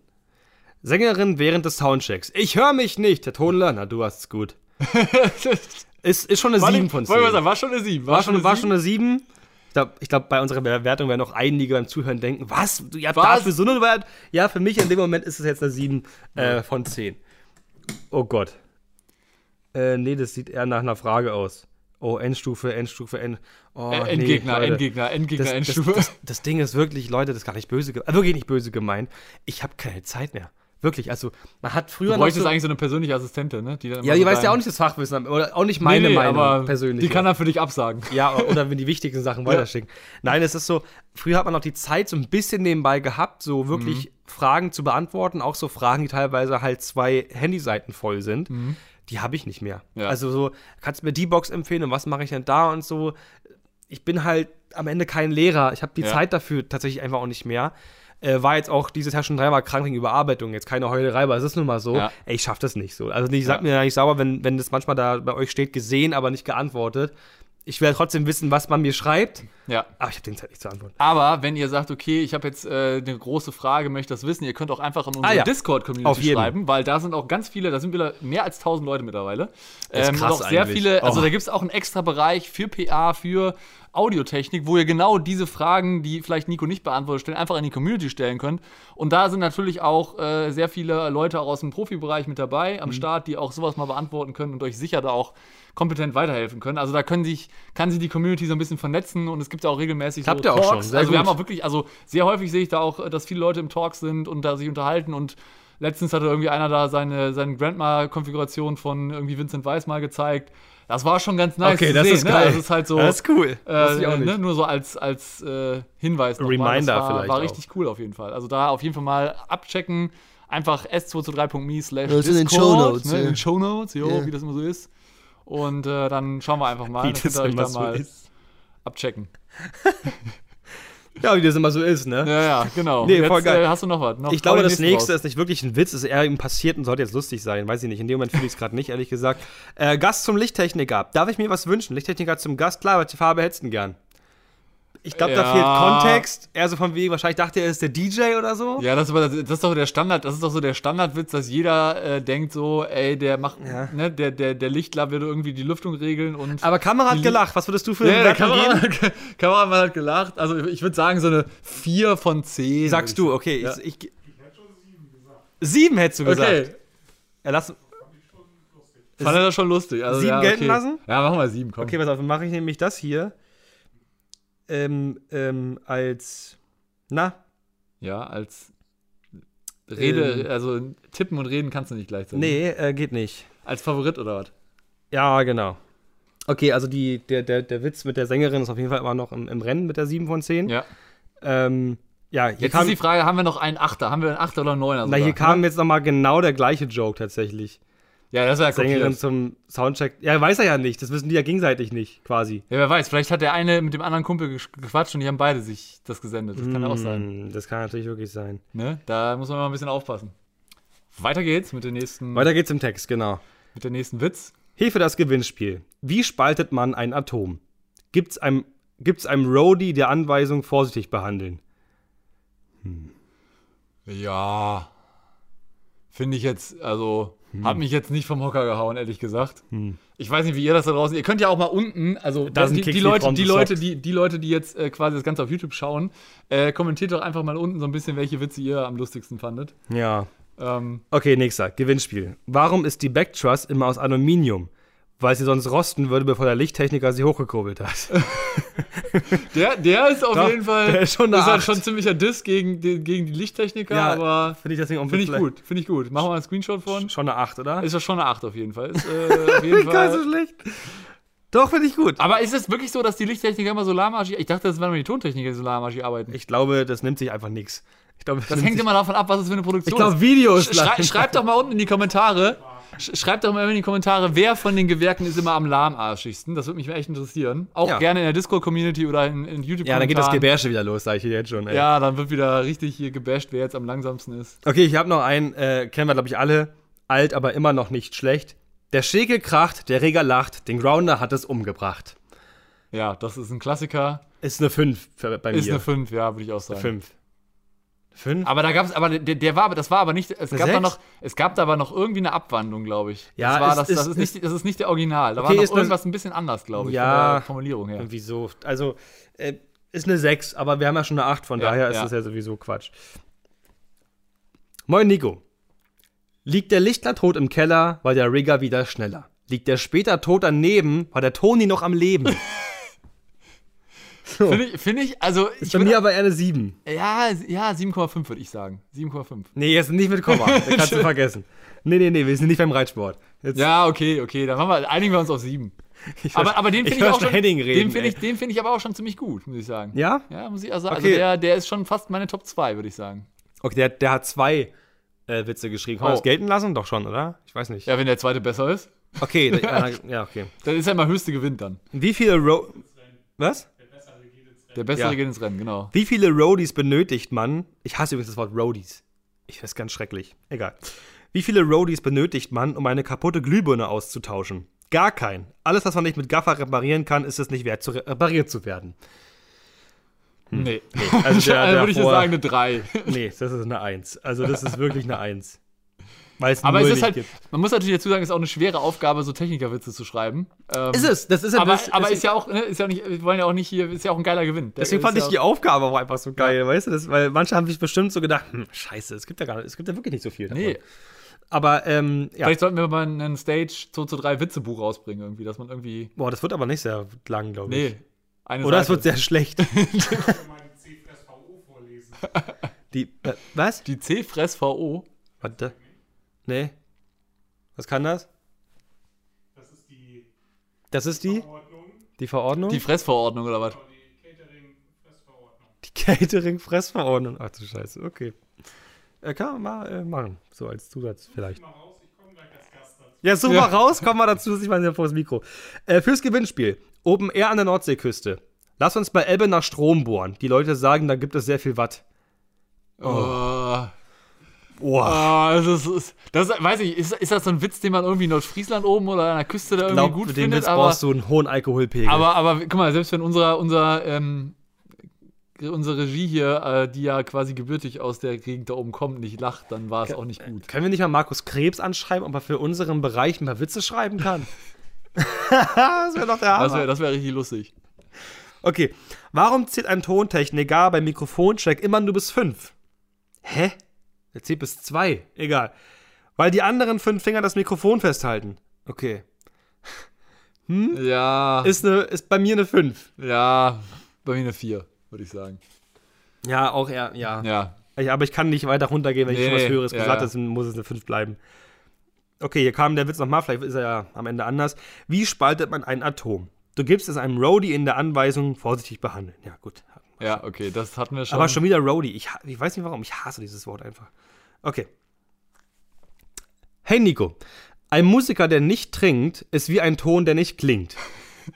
Sängerin während des Soundchecks. Ich höre mich nicht. Der Tonler, na, du hast es gut. ist, ist schon eine War 7 nicht- von 10. wollen wir sagen, war schon eine 7. war, schon, war schon eine 7. Ich glaube, ich glaub, bei unserer Bewertung werden auch einige beim Zuhören denken, was? Du, ihr habt Was? dafür so eine Bewertung? Ja, für mich in dem Moment ist es jetzt eine 7 äh, von 10. Oh Gott. Äh, nee, das sieht eher nach einer Frage aus. Oh, Endstufe, Endstufe, End. Oh, Äh, nee, Endgegner. Endgegner, Endgegner, Das, das, Endstufe. das, das Ding ist wirklich, Leute, das ist gar nicht böse, ge- äh, wirklich nicht böse gemeint. Ich habe keine Zeit mehr. Wirklich, also man hat früher Du bräuchtest so, eigentlich so eine persönliche Assistentin, ne? Die dann Ja, die weiß ja auch nicht das Fachwissen, oder auch nicht meine nee, nee, Meinung aber persönlich. Die kann er für dich absagen. Ja, oder wenn die wichtigen Sachen weiterschicken. Nein, es ist so, früher hat man noch die Zeit so ein bisschen nebenbei gehabt, so wirklich Fragen zu beantworten, auch so Fragen, die teilweise halt zwei Handyseiten voll sind. Die habe ich nicht mehr. Ja. Also so, kannst du mir die Box empfehlen und was mache ich denn da und so. Ich bin halt am Ende kein Lehrer. Ich habe die Ja. Zeit dafür tatsächlich einfach auch nicht mehr. Äh, war jetzt auch dieses Jahr schon dreimal krank wegen Überarbeitung. Jetzt keine Heulerei, aber es ist nun mal so. Ja. Ey, ich schaff das nicht so. Also, ich sag Ja. mir ja nicht sauer, wenn, wenn das manchmal da bei euch steht, gesehen, aber nicht geantwortet. Ich will trotzdem wissen, was man mir schreibt, Ja. aber ich habe den Zeit nicht zu antworten. Aber wenn ihr sagt, okay, ich habe jetzt äh, eine große Frage, möchte das wissen, ihr könnt auch einfach in unsere Ah, ja. Discord-Community schreiben, weil da sind auch ganz viele, da sind wieder mehr als 1000 Leute mittlerweile. Das ist Ähm, krass auch sehr eigentlich. viele, also Oh. da gibt es auch einen extra Bereich für PA, für Audiotechnik, wo ihr genau diese Fragen, die vielleicht Nico nicht beantwortet, stellen, einfach in die Community stellen könnt. Und da sind natürlich auch äh, sehr viele Leute auch aus dem Profibereich mit dabei Mhm. am Start, die auch sowas mal beantworten können und euch sicher da auch kompetent weiterhelfen können. Also da können sich, kann sich die Community so ein bisschen vernetzen und es gibt ja auch regelmäßig Klappt so ja auch schon, Talks. sehr also wir gut. haben auch wirklich, also sehr häufig sehe ich da auch, dass viele Leute im Talk sind und da sich unterhalten und letztens hatte irgendwie einer da seine, seine Grandma-Konfiguration von irgendwie Vincent Weiss mal gezeigt. Das war schon ganz nice Okay, zu das sehen, ist ne? geil. Also es ist halt so, Das ist cool. Auch äh, nicht. ne? nur so als, als äh, Hinweis. noch mal. Reminder das war, vielleicht War auch. richtig cool auf jeden Fall. Also da auf jeden Fall mal abchecken. Einfach s223.me slash Das sind in den Discord, Shownotes, ne? ja. In den Shownotes, jo, Ja. wie das immer so ist. Und äh, dann schauen wir einfach mal. Wie Dann das euch immer so mal ist. abchecken. Ja, wie das immer so ist, ne? Ja, ja, genau. Nee, Jetzt, voll geil. Äh, hast du noch was? Noch Ich glaube, das nächste raus. ist nicht wirklich ein Witz, ist eher ihm passiert und sollte jetzt lustig sein. Weiß ich nicht. In dem Moment fühle ich es gerade nicht, ehrlich gesagt. Äh, Gast zum Lichttechniker. Darf ich mir was wünschen? Lichttechniker zum Gast? Klar, welche Farbe hättest du denn gern? Ich glaube, da Ja. fehlt Kontext. Eher so von wegen, wahrscheinlich dachte er, ist der DJ oder so. Ja, das ist, aber, das ist doch der Standard, das ist doch so der Standardwitz, dass jeder äh, denkt so, ey, der macht, Ja. ne, der, der, der Lichtler würde irgendwie die Lüftung regeln und. Aber Kamera hat gelacht. Was würdest du für ja, eine der Wertung geben? Kameramann, hat gelacht. Also ich würde sagen, so eine 4 von 10. Sagst du, okay. Ja. Ich, ich, sieben hättest du gesagt. Okay, Ja, lass, fand er das schon lustig. Also, Sieben ja, gelten okay. lassen? Ja, machen wir sieben, komm. okay, pass auf, dann mache ich nämlich das hier ähm, ähm, als, na, Ja, als Rede, Ähm. also tippen und reden kannst du nicht gleichzeitig. nee, äh, geht nicht. Als Favorit oder was? Ja, genau. Okay, also die, der, der, der Witz mit der Sängerin ist auf jeden Fall immer noch im, im Rennen mit der 7 von 10. Ja. Ähm, ja, hier Jetzt kam, ist die Frage, haben wir noch einen Achter? Haben wir einen Achter oder einen Neuner? na, hier kam jetzt nochmal genau der gleiche Joke tatsächlich. Ja, das wäre Sängerin zum Soundcheck. Ja, weiß er ja nicht. Das wissen die ja gegenseitig nicht, quasi. Ja, wer weiß, vielleicht hat der eine mit dem anderen Kumpel gequatscht und die haben beide sich das gesendet. Das kann ja auch sein. Hm, Das kann natürlich wirklich sein. Ne? Da muss man mal ein bisschen aufpassen. Weiter geht's mit, den nächsten, Weiter geht's im Text, genau. mit der nächsten Witz. Hilfe das Gewinnspiel. Wie spaltet man ein Atom? Gibt's einem, gibt's einem Roadie der Anweisung vorsichtig behandeln? Ja. Finde ich jetzt, also, Hm. hat mich jetzt nicht vom Hocker gehauen, ehrlich gesagt. Ich weiß nicht, wie ihr das da draußen. Ihr könnt ja auch mal unten, also die, die, Leute, die Leute, die, die Leute, die jetzt äh, quasi das Ganze auf YouTube schauen, äh, kommentiert doch einfach mal unten so ein bisschen, welche Witze ihr am lustigsten fandet. Ja. Ähm, Okay, nächster. Gewinnspiel. Warum ist die Backtruss immer aus Aluminium? Weil sie sonst rosten würde, bevor der Lichttechniker sie hochgekurbelt hat. der, der ist auf Doch, jeden Fall. der ist schon eine ist halt schon ziemlicher Diss gegen, die- gegen die Lichttechniker, aber finde ich deswegen auch finde ich gut, finde ich gut. Machen wir einen Screenshot von. Schon eine 8, oder? Ist ja schon eine 8 auf jeden Fall. Ist, äh, auf jeden Gar so Fall. schlecht. Doch, finde ich gut. Aber ist es wirklich so, dass die Lichttechniker immer Solarmagie. Ich dachte, das wären nur die Tontechniker, die Solarmagie arbeiten. Ich glaube, das nimmt sich einfach nichts. Ich glaube, das hängt immer davon ab, was es für eine Ich Produktion glaube, ist. Videos. Schrei schreibt doch mal unten in die Kommentare. Sch- Schreibt doch mal in die Kommentare, wer von den Gewerken ist immer am lahmarschigsten. Das würde mich echt interessieren. Auch Ja. gerne in der Discord-Community oder in, in YouTube-Kommentaren. ja, dann geht das Gebärsche wieder los, sage ich dir jetzt schon. Ey. Ja, dann wird wieder richtig hier gebasht, wer jetzt am langsamsten ist. Okay, ich habe noch einen, äh, kennen wir, glaube ich, alle. Alt, aber immer noch nicht schlecht. Der Schäkel kracht, der Reger lacht, den Grounder hat es umgebracht. Ja, das ist ein Klassiker. Ist eine 5 für, bei Ist mir. eine 5, ja, würde ich auch sagen. 5. 5? Aber da gab's, aber der, der war, aber das war aber nicht, es gab Sechs? da noch, es gab da aber noch irgendwie eine Abwandlung, glaube ich. Ja, das war es das, das ist- ist, nicht, das ist nicht der Original. Da Okay, war noch ist eine- irgendwas ein bisschen anders, glaube ich, Ja. von der Formulierung her. Irgendwie so. Also, äh, ist eine 6, aber wir haben ja schon eine 8, von Ja, daher ist ja. das ja sowieso Quatsch. Moin Nico. Liegt der Lichtler tot im Keller, war der Rigger wieder schneller. Liegt der später tot daneben, war der Toni noch am Leben. so. Finde ich, finde ich, also ich Ist bei würd- mir aber eher eine 7. ja, ja, 7,5 würde ich sagen. 7,5. Nee, jetzt nicht mit Komma. Das kannst du vergessen. Nee, nee, nee, wir sind nicht beim Reitsport. Jetzt, Ja, okay, okay, dann wir, einigen wir uns auf 7. ich Aber, aber den ich finde ich, hör auch schon, reden, den finde ey. ich, den finde ich aber auch schon ziemlich gut, muss ich sagen. Ja? Ja, muss ich also sagen. Okay. Also der, der ist schon fast meine Top 2, würde ich sagen. Okay, der, der hat zwei äh, Witze geschrieben. Kann man Oh. das gelten lassen? Doch schon, oder? Ich weiß nicht. Ja, wenn der zweite besser ist, Okay, da, ja, okay. dann ist ja immer höchste Gewinn dann. Wie viele Ro Was? Der bessere Ja. geht ins Rennen, genau. Wie viele Roadies benötigt man? Ich hasse übrigens das Wort Roadies. Ich weiß ganz schrecklich. Egal. Wie viele Roadies benötigt man, um eine kaputte Glühbirne auszutauschen? Gar kein. Alles, was man nicht mit Gaffer reparieren kann, ist es nicht wert, zu re repariert zu werden. Nee. Also der, also der würde ich jetzt sagen, eine 3. Nee, das ist eine Eins. Also das ist wirklich eine Eins. Weil es Aber es ist halt, gibt. man muss natürlich dazu sagen, es ist auch eine schwere Aufgabe, so Technikerwitze zu schreiben. Ähm, Ist es. Das ist ja aber, das, aber ist ja auch, ne, ist ja auch nicht, wir wollen ja auch nicht hier, ist ja auch ein geiler Gewinn. Der Deswegen fand ja ich die Aufgabe auch einfach so geil, weißt du? Das, weil manche haben sich bestimmt so gedacht, hm, scheiße, es gibt ja gar nicht, es gibt ja wirklich nicht so viel. davon. Nee, Aber, ähm, ja. vielleicht sollten wir mal einen Stage 2 zu 3 Witzebuch rausbringen, irgendwie, dass man irgendwie. Boah, das wird aber nicht sehr lang, glaube ich. Nee. Eine Oder es wird sehr schlecht. mal die CFSVO vorlesen. Die, äh, was? Die C-Fress-VO. Warte. Nee. Was kann das? Das ist die Das ist die? Verordnung, Die Verordnung? Die Fressverordnung oder was? die Catering-Fressverordnung. Die Catering-Fressverordnung. Ach du Scheiße, okay. Äh, kann man mal äh, machen. So als Zusatz vielleicht. Mal raus, ich komme gleich als Gast dazu. Ja, such Ja. mal raus, komm mal dazu, ich meine vor das Mikro. Äh, fürs Gewinnspiel. Open Air an der Nordseeküste. Lass uns bei Elbe nach Strom bohren. Die Leute sagen, da gibt es sehr viel Watt. Oh. Boah. Oh, das ist, ist- das ist, weiß ich, ist, ist das so ein Witz, den man irgendwie in Nordfriesland oben oder an der Küste da irgendwie glaube, gut mit dem findet? Witz Aber, brauchst du einen hohen Alkoholpegel. aber, aber guck mal, selbst wenn unser, unser, ähm, unsere Regie hier, äh, die ja quasi gebürtig aus der Gegend da oben kommt, nicht lacht, dann war es auch nicht gut. Können wir nicht mal Markus Krebs anschreiben, ob er für unseren Bereich ein paar Witze schreiben kann? das wäre doch der Hammer. Das wäre das wär richtig lustig. Okay, warum zählt ein Tontechniker beim Mikrofoncheck immer nur bis 5? Hä? Er zählt bis 2. Egal. Weil die anderen fünf Finger das Mikrofon festhalten. Okay. Ja, Ist, ne, ist bei mir eine 5. ja, bei mir eine 4, würde ich sagen. Ja, auch eher, ja. Ja, Ich, aber ich kann nicht weiter runtergehen, wenn ich Nee, schon was. Höheres Ja, gesagt ja. habe, dann muss es eine 5 bleiben. Okay, hier kam der Witz nochmal, vielleicht ist er ja am Ende anders. Wie spaltet man ein Atom? Du gibst es einem Roadie in der Anweisung, vorsichtig behandeln. Ja, gut. ja, okay, das hatten wir schon. Aber schon wieder Roadie. Ich, ich weiß nicht warum, ich hasse dieses Wort einfach. Okay. Hey Nico, ein Musiker, der nicht trinkt, ist wie ein Ton, der nicht klingt.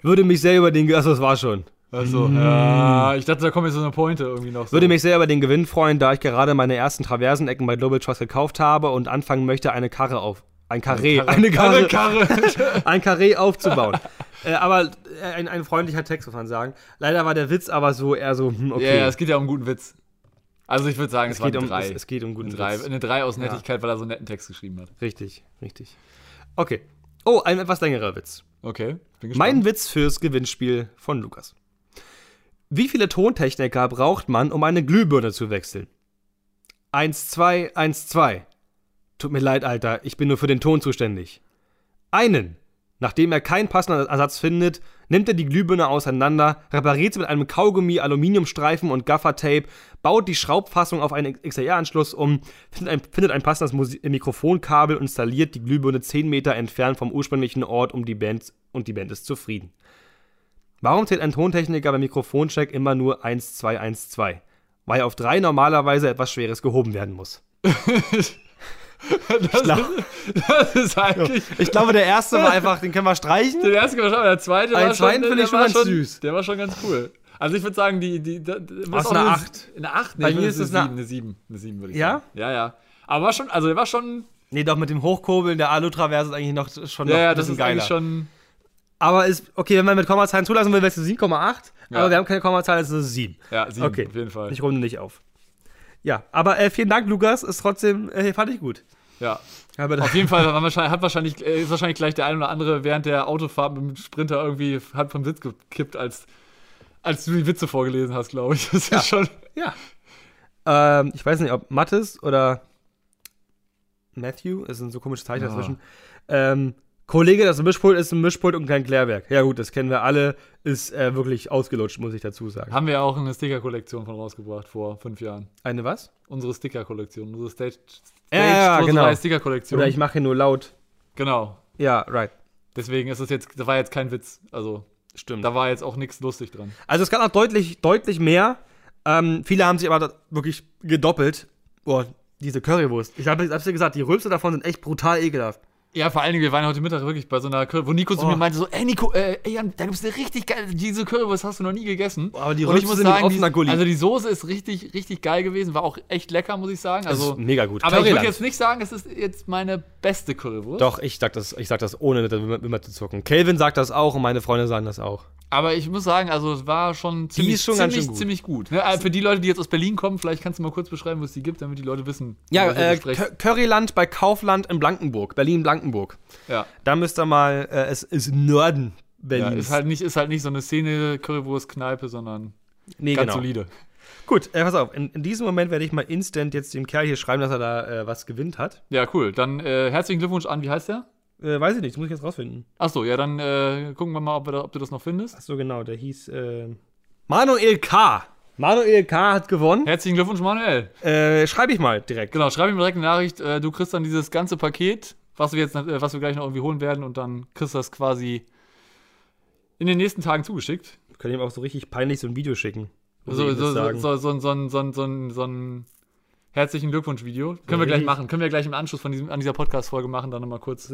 Würde mich sehr über den, achso, das war schon. Also, ja, ich dachte, da kommt jetzt so eine Pointe irgendwie noch. So. Würde mich sehr über den Gewinn freuen, da ich gerade meine ersten Traversenecken bei Global Trust gekauft habe und anfangen möchte, eine Karre auf. Ein Karree, eine Karre, Eine Karre. ein Karree aufzubauen. äh, aber äh, ein, ein freundlicher Text, muss man sagen. Leider war der Witz aber so eher so, hm, Ja, okay. ja, es geht ja um einen guten Witz. Also ich würde sagen, es, es, war geht eine um, 3. es, es geht um guten eine 3. Witz. Eine 3 aus Nettigkeit, weil er so einen netten Text geschrieben hat. Richtig, richtig. Okay. Oh, ein etwas längerer Witz. Okay. Mein Witz fürs Gewinnspiel von Lukas. Wie viele Tontechniker braucht man, um eine Glühbirne zu wechseln? Eins, zwei, eins, zwei. Tut mir leid, Alter, ich bin nur für den Ton zuständig. Einen. Nachdem er keinen passenden Ersatz findet, nimmt er die Glühbirne auseinander, repariert sie mit einem Kaugummi, Aluminiumstreifen und Gaffertape, baut die Schraubfassung auf einen XLR-Anschluss um, findet ein, findet ein passendes Musi Mikrofonkabel und installiert die Glühbirne 10 Meter entfernt vom ursprünglichen Ort um die Band und die Band ist zufrieden. Warum zählt ein Tontechniker beim Mikrofoncheck immer nur 1, 2, 1, 2? Weil auf 3 normalerweise etwas Schweres gehoben werden muss. das, glaub- ist, das ist eigentlich. Ich glaube, der erste war einfach, den können wir streichen. Der erste war schon, aber der zweite Einen war schon. finde ich schon ganz süß. Der war schon ganz cool. Also ich würde sagen, die. die, die, Was, eine eine Acht? Eine 8? Nee, Bei mir ist es eine eine- 7. Eine 7, eine 7 würde ich Ja? sagen. Ja, ja. Aber war schon, also der war schon. Nee, doch mit dem Hochkurbeln der Alu-Traverse ist eigentlich noch schon Ja, noch ja, ein das ist geiler. eigentlich schon. Aber ist, okay, wenn man mit Kommazahlen zulassen will, wäre es eine 7,8. Ja. Aber wir haben keine Kommazahlen, es ist eine 7. Ja, 7 Okay. auf jeden Fall. Ich runde nicht auf. Ja, aber äh, vielen Dank, Lukas. Ist trotzdem, äh, fand ich gut. Ja. Auf jeden Fall wahrscheinlich, hat wahrscheinlich, äh, ist wahrscheinlich gleich der ein oder andere während der Autofahrt mit dem Sprinter irgendwie halb vom Sitz gekippt, als, als du die Witze vorgelesen hast, glaube ich. Das ist schon. Ja. Ähm, ich weiß nicht, ob Mattes oder Matthew, es sind so komische Zeichen Ja. dazwischen. Ähm, Kollege, das Mischpult ist ein Mischpult und kein Klärwerk. Ja, gut, das kennen wir alle. Ist äh, wirklich ausgelutscht, muss ich dazu sagen. Haben wir ja auch eine Sticker-Kollektion von rausgebracht vor fünf Jahren. Eine was? Unsere Sticker-Kollektion, unsere Stage, Ja, ja, ja, Stage genau. Sticker-Kollektion. Oder ich mache hier nur laut. Genau. Ja, right. Deswegen ist es jetzt, das war jetzt kein Witz. Also, Stimmt. da war jetzt auch nichts lustig dran. Also es gab noch deutlich, deutlich mehr. Ähm, viele haben sich aber da wirklich gedoppelt. Boah, diese Currywurst. Ich habe hab's dir gesagt, die Rülpse davon sind echt brutal ekelhaft. Ja, vor allen Dingen, wir waren heute Mittag wirklich bei so einer Curry, wo Nico zu Oh. mir meinte so, ey Nico, äh, ey Jan, da gibt's eine richtig geile, diese Currywurst hast du noch nie gegessen. Aber die muss sind sagen, die, also die Soße ist richtig, richtig geil gewesen, war auch echt lecker, muss ich sagen. Das Also, ist mega gut. aber ich würde jetzt nicht sagen, es ist jetzt meine beste Currywurst. Doch, ich sag das, ich sag das ohne Wimmer zu zucken. Kelvin sagt das auch und meine Freunde sagen das auch. Aber ich muss sagen, also es war schon ziemlich, schon ziemlich, schön gut. ziemlich gut. Ne? Also für die Leute, die jetzt aus Berlin kommen, vielleicht kannst du mal kurz beschreiben, wo es die gibt, damit die Leute wissen. Ja, äh, Curryland bei Kaufland in Blankenburg, Berlin-Blankenburg. Ja. Da müsst ihr mal, äh, es ist Norden ja, Berlins. ist halt nicht, ist halt nicht so eine Szene Currywurst-Kneipe, sondern nee, ganz genau. solide. Gut, äh, pass auf, in, in diesem Moment werde ich mal instant jetzt dem Kerl hier schreiben, dass er da äh, was gewinnt hat. Ja, cool. Dann äh, herzlichen Glückwunsch an, wie heißt der? Äh, weiß ich nicht, das muss ich jetzt rausfinden. Achso, ja, dann äh, gucken wir mal, ob, da, ob du das noch findest. Ach so, genau, der hieß äh, Manuel K. Manuel K. hat gewonnen. Herzlichen Glückwunsch, Manuel. Schreibe ich mal direkt. Genau, schreib ihm direkt eine Nachricht. Du kriegst dann dieses ganze Paket, was wir jetzt, äh, was wir gleich noch irgendwie holen werden, und dann kriegst du das quasi in den nächsten Tagen zugeschickt. Ich kann ihm auch so richtig peinlich so ein Video schicken. So, so, so, so, so, so, so, so, so ein herzlichen Glückwunsch-Video. Können wir gleich machen. Können wir gleich im Anschluss von diesem, an dieser Podcast-Folge machen, dann nochmal kurz.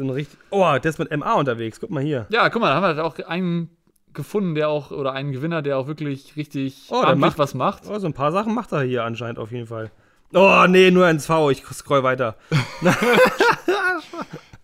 Oh, der ist mit MA unterwegs. Guck mal hier. Ja, guck mal, da haben wir auch einen gefunden, der auch, oder einen Gewinner, der auch wirklich richtig Oh, macht- was macht. Oh, so ein paar Sachen macht er hier anscheinend auf jeden Fall. Oh, nee, nur ins V. Ich scroll weiter.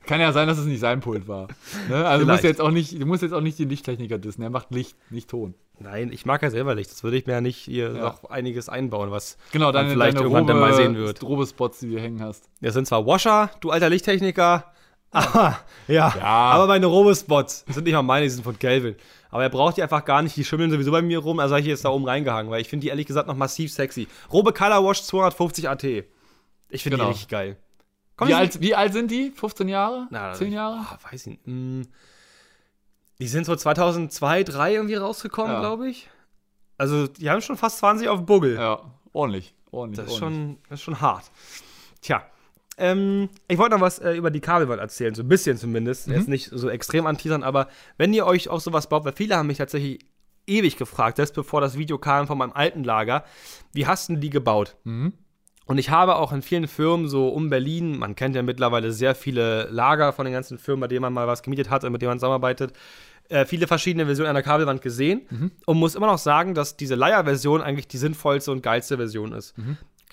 Kann ja sein, dass es nicht sein Pult war. Ne? Also du musst jetzt auch nicht, du musst jetzt auch nicht den Lichttechniker dissen. Er macht Licht, nicht Ton. Nein, ich mag ja selber Licht. Das würde ich mir ja nicht hier Ja. noch einiges einbauen, was Genau, man deine, vielleicht deine irgendwann dann mal sehen wird. Strobe-Spots, die du hängen hast. Das sind zwar Washer, du alter Lichttechniker. Aber, ja. Ja. Aber meine Robospots sind nicht mal meine, die sind von Kelvin. Aber er braucht die einfach gar nicht, die schimmeln sowieso bei mir rum, also habe ich jetzt da oben reingehangen, weil ich finde die ehrlich gesagt noch massiv sexy. Robe Color Wash 250 AT. Ich finde Genau. die richtig geil. Komm, Wie alt, wie alt sind die? 15 Jahre? Na, 10 ich- Jahre? Ah, weiß ich nicht. Mm, Die sind so 2002, 2003 irgendwie rausgekommen, Ja. glaube ich. Also, die haben schon fast 20 auf dem Buggel. Ja, ordentlich. ordentlich Das ist, ordentlich. schon, das ist schon hart. Tja. Ähm, ich wollte noch was äh, über die Kabelwand erzählen, so ein bisschen zumindest. Mhm. Jetzt nicht so extrem anteasern, aber wenn ihr euch auch sowas baut, weil viele haben mich tatsächlich ewig gefragt, selbst bevor das Video kam von meinem alten Lager, wie hast du die gebaut? Mhm. Und ich habe auch in vielen Firmen so um Berlin, man kennt ja mittlerweile sehr viele Lager von den ganzen Firmen, bei denen man mal was gemietet hat und mit denen man zusammenarbeitet, äh, viele verschiedene Versionen einer Kabelwand gesehen und muss immer noch sagen, dass diese Leier-Version eigentlich die sinnvollste und geilste Version ist.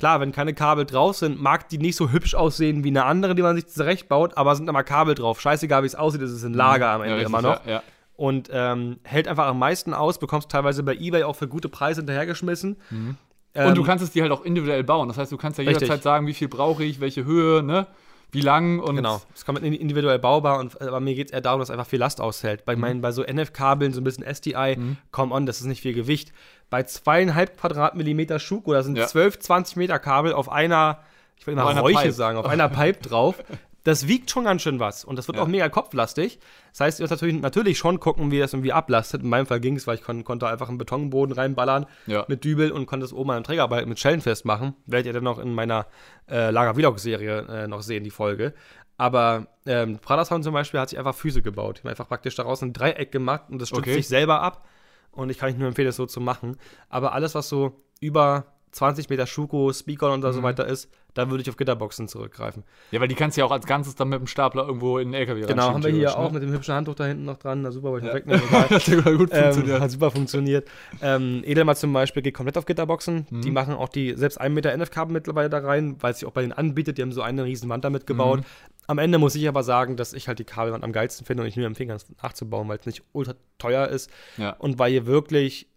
Klar, wenn keine Kabel drauf sind, mag die nicht so hübsch aussehen wie eine andere, die man sich zurechtbaut, aber sind immer Kabel drauf. Scheißegal, wie es aussieht, es ist ein Lager am Ja, Ende richtig, immer noch. Ja, ja. Und ähm, hält einfach am meisten aus, bekommst teilweise bei Ebay auch für gute Preise hinterhergeschmissen. Und Ähm, du kannst es dir halt auch individuell bauen. Das heißt, du kannst ja Richtig. jederzeit sagen, wie viel brauche ich, welche Höhe, ne? Wie lang und Genau, es kommt individuell baubar, und, aber mir geht es eher darum, dass einfach viel Last aushält. Mhm. Bei meinen, bei so NF-Kabeln, so ein bisschen SDI, come on, das ist nicht viel Gewicht. Bei zweieinhalb Quadratmillimeter Schuko, da sind Ja. 12, 20 Meter Kabel auf einer, ich will immer Räuche Pipe. sagen, auf einer Pipe drauf. Das wiegt schon ganz schön was und das wird Ja. auch mega kopflastig. Das heißt, ihr müsst natürlich, natürlich schon gucken, wie das irgendwie ablastet. In meinem Fall ging es, weil ich kon konnte einfach einen Betonboden reinballern Ja. mit Dübel und konnte es oben an einem Trägerbalken mit Schellen festmachen. Werdet ihr dann noch in meiner äh, Lager-Vlog-Serie äh, noch sehen, die Folge. Aber ähm, Pradasound zum Beispiel hat sich einfach Füße gebaut. Die haben einfach praktisch daraus ein Dreieck gemacht und das stützt Okay. sich selber ab. Und ich kann euch nur empfehlen, das so zu machen. Aber alles, was so über 20 Meter Schuko, Speaker und Mhm. so weiter ist, da würde ich auf Gitterboxen zurückgreifen. Ja, weil die kannst du ja auch als Ganzes dann mit dem Stapler irgendwo in den LKW Genau, haben wir hier reinschieben, auch mit dem hübschen Handtuch da hinten noch dran. Na super, wollte ich wegnehmen. Egal. Hat sogar gut Ähm, funktioniert. hat super funktioniert. Ähm, Edelmann zum Beispiel geht komplett auf Gitterboxen. Mhm. Die machen auch die selbst 1 Meter NF-Kabel mittlerweile da rein, weil es sich auch bei denen anbietet. Die haben so eine riesen Wand damit gebaut. Mhm. Am Ende muss ich aber sagen, dass ich halt die Kabelwand am geilsten finde und ich nur empfehlen kann, es nachzubauen, weil es nicht ultra teuer ist ja. und weil ihr wirklich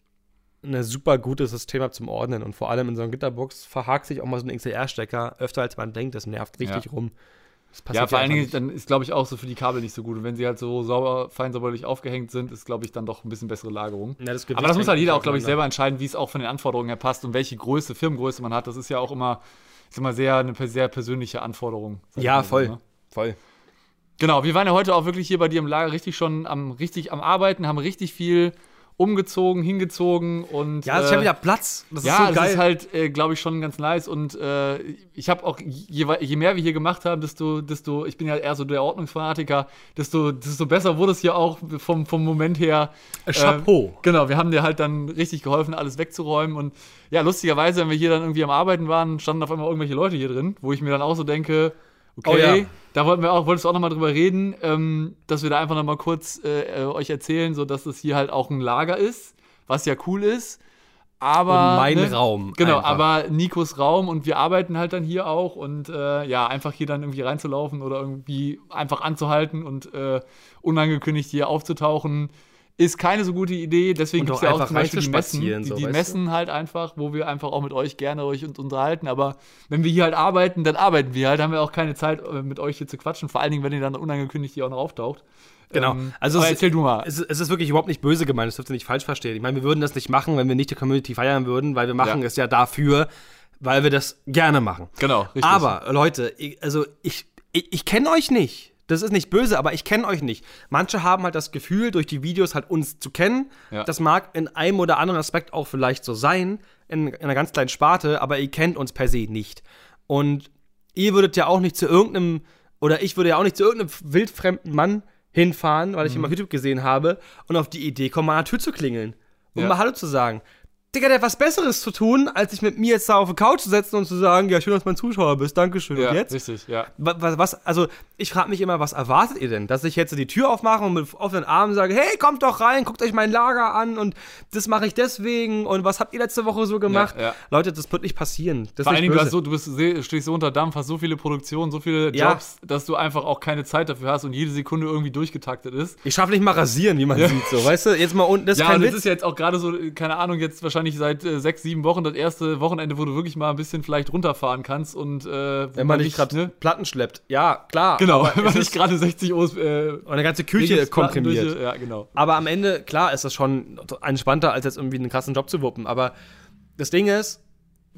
ein super gutes System habt zum Ordnen. Und vor allem in so einer Gitterbox verhakt sich auch mal so ein XLR-Stecker öfter als man denkt. Das nervt richtig Ja. rum. Ja, vor allen Dingen, dann ist, glaube ich, auch so für die Kabel nicht so gut. Und wenn sie halt so sauber, fein säuberlich aufgehängt sind, ist, glaube ich, dann doch ein bisschen bessere Lagerung. Ja, das Aber das muss halt jeder auch, glaube ich, selber entscheiden, wie es auch von den Anforderungen her passt und welche Größe, Firmengröße man hat. Das ist ja auch immer, ist immer sehr, eine sehr persönliche Anforderung. Ja, mal so, voll. ne? Voll. Genau, wir waren ja heute auch wirklich hier bei dir im Lager richtig schon am, richtig am Arbeiten, haben richtig viel umgezogen, hingezogen und. Ja, es ist äh, ja wieder Platz. Das ja, ist so das geil. ist halt, äh, glaube ich, schon ganz nice. Und äh, ich habe auch, je, je mehr wir hier gemacht haben, desto, desto, ich bin ja eher so der Ordnungsfanatiker, desto, desto besser wurde es hier auch vom, vom Moment her. Äh, Chapeau. Äh, genau, wir haben dir halt dann richtig geholfen, alles wegzuräumen. Und ja, lustigerweise, wenn wir hier dann irgendwie am Arbeiten waren, standen auf einmal irgendwelche Leute hier drin, wo ich mir dann auch so denke, okay, Oh ja. da wollten wir auch, wolltest du auch nochmal drüber reden, ähm, dass wir da einfach nochmal kurz äh, äh, euch erzählen, so dass es hier halt auch ein Lager ist, was ja cool ist. Aber Und mein ne, Raum Genau, einfach. aber Nikos Raum und wir arbeiten halt dann hier auch und äh, ja, einfach hier dann irgendwie reinzulaufen oder irgendwie einfach anzuhalten und äh, unangekündigt hier aufzutauchen, ist keine so gute Idee. Deswegen gibt es ja auch zum Beispiel die Messen. Die, so, die weißt du? Messen halt einfach, wo wir einfach auch mit euch gerne euch und unterhalten. Aber wenn wir hier halt arbeiten, dann arbeiten wir halt. Haben wir auch keine Zeit, äh, mit euch hier zu quatschen. Vor allen Dingen, wenn ihr dann unangekündigt hier auch noch auftaucht. Genau. Ähm, Also es- erzähl du mal. Es, ist- es ist wirklich überhaupt nicht böse gemeint, das dürft ihr nicht falsch verstehen. Ich meine, wir würden das nicht machen, wenn wir nicht die Community feiern würden, weil wir machen Ja. es ja dafür, weil wir das gerne machen. Genau, richtig. Aber, Leute, ich, also ich, ich, ich kenne euch nicht. Das ist nicht böse, aber ich kenne euch nicht. Manche haben halt das Gefühl, durch die Videos halt uns zu kennen. Ja. Das mag in einem oder anderen Aspekt auch vielleicht so sein, in, in einer ganz kleinen Sparte, aber ihr kennt uns per se nicht. Und ihr würdet ja auch nicht zu irgendeinem, oder ich würde ja auch nicht zu irgendeinem wildfremden Mann hinfahren, weil ich ihn Mhm. auf YouTube gesehen habe und auf die Idee kommen, mal an der Tür zu klingeln und Ja. mal Hallo zu sagen. Digga, der hat was Besseres zu tun, als sich mit mir jetzt da auf die Couch zu setzen und zu sagen, ja, schön, dass du mein Zuschauer bist, Dankeschön. Ja, und jetzt? richtig, ja. Was, was, also, ich frage mich immer, was erwartet ihr denn? Dass ich jetzt die Tür aufmache und mit offenen Armen sage, hey, kommt doch rein, guckt euch mein Lager an und das mache ich deswegen und was habt ihr letzte Woche so gemacht? Ja, ja. Leute, das wird nicht passieren. Das ist Vor allen Dingen, du, so, du bist, stehst so unter Dampf, hast so viele Produktionen, so viele. Jobs, dass du einfach auch keine Zeit dafür hast und jede Sekunde irgendwie durchgetaktet ist. ich schaffe nicht mal rasieren, wie man sieht, so, weißt du? Jetzt mal unten, das ist Ja, kein und Witz. es ist jetzt auch gerade so, keine Ahnung, jetzt wahrscheinlich seit äh, sechs, sieben Wochen das erste Wochenende, wo du wirklich mal ein bisschen vielleicht runterfahren kannst und äh, wo wenn man nicht gerade ne? Platten schleppt. Ja, klar. Genau, wenn man nicht gerade 60 O's äh, und eine ganze Küche komprimiert. durch- Ja, genau. Aber am Ende, klar, ist das schon entspannter, als jetzt irgendwie einen krassen Job zu wuppen. Aber das Ding ist,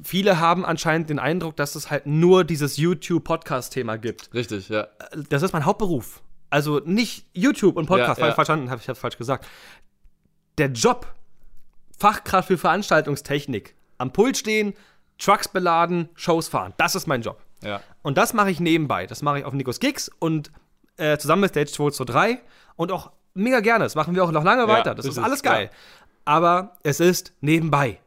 viele haben anscheinend den Eindruck, dass es halt nur dieses YouTube-Podcast-Thema gibt. Richtig, ja. Das ist mein Hauptberuf. Also nicht YouTube und Podcast, Ja, falsch ja. verstanden, habe ich hab's falsch gesagt. Der Job, Fachkraft für Veranstaltungstechnik, am Pult stehen, Trucks beladen, Shows fahren, das ist mein Job. Ja. Und das mache ich nebenbei. Das mache ich auf Nikos Gigs und äh, zusammen mit Stage 223 und auch mega gerne. Das machen wir auch noch lange Ja, weiter. Das richtig, ist alles geil. Aber es ist nebenbei.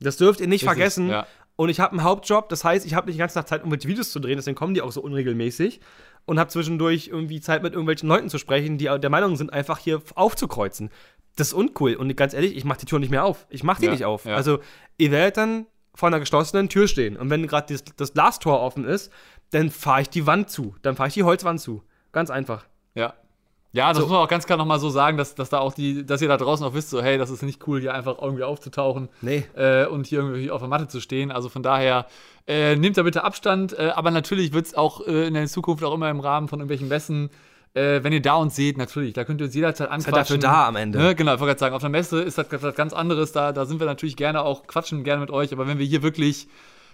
Das dürft ihr nicht Richtig, vergessen. ja. Und ich habe einen Hauptjob, das heißt, ich habe nicht die ganze Tag Zeit, irgendwelche Videos zu drehen, deswegen kommen die auch so unregelmäßig. Und habe zwischendurch irgendwie Zeit, mit irgendwelchen Leuten zu sprechen, die der Meinung sind, einfach hier aufzukreuzen. Das ist uncool. Und ganz ehrlich, ich mache die Tür nicht mehr auf. Ich mache die Ja, nicht auf. ja. Also, ihr werdet dann vor einer geschlossenen Tür stehen. Und wenn gerade das, das Glastor offen ist, dann fahre ich die Wand zu. Dann fahre ich die Holzwand zu. Ganz einfach. Ja. Ja, das So. muss man auch ganz klar nochmal so sagen, dass, dass da auch die, dass ihr da draußen auch wisst, so, hey, das ist nicht cool, hier einfach irgendwie aufzutauchen Nee. äh, und hier irgendwie auf der Matte zu stehen. Also von daher, äh, nehmt da bitte Abstand, äh, aber natürlich wird es auch äh, in der Zukunft auch immer im Rahmen von irgendwelchen Messen, äh, wenn ihr da uns seht, natürlich, da könnt ihr uns jederzeit halt anquatschen. dafür da am Ende. Ne? Genau, ich wollte gerade sagen, auf der Messe ist das was ganz anderes, da, da sind wir natürlich gerne auch, quatschen gerne mit euch, aber wenn wir hier wirklich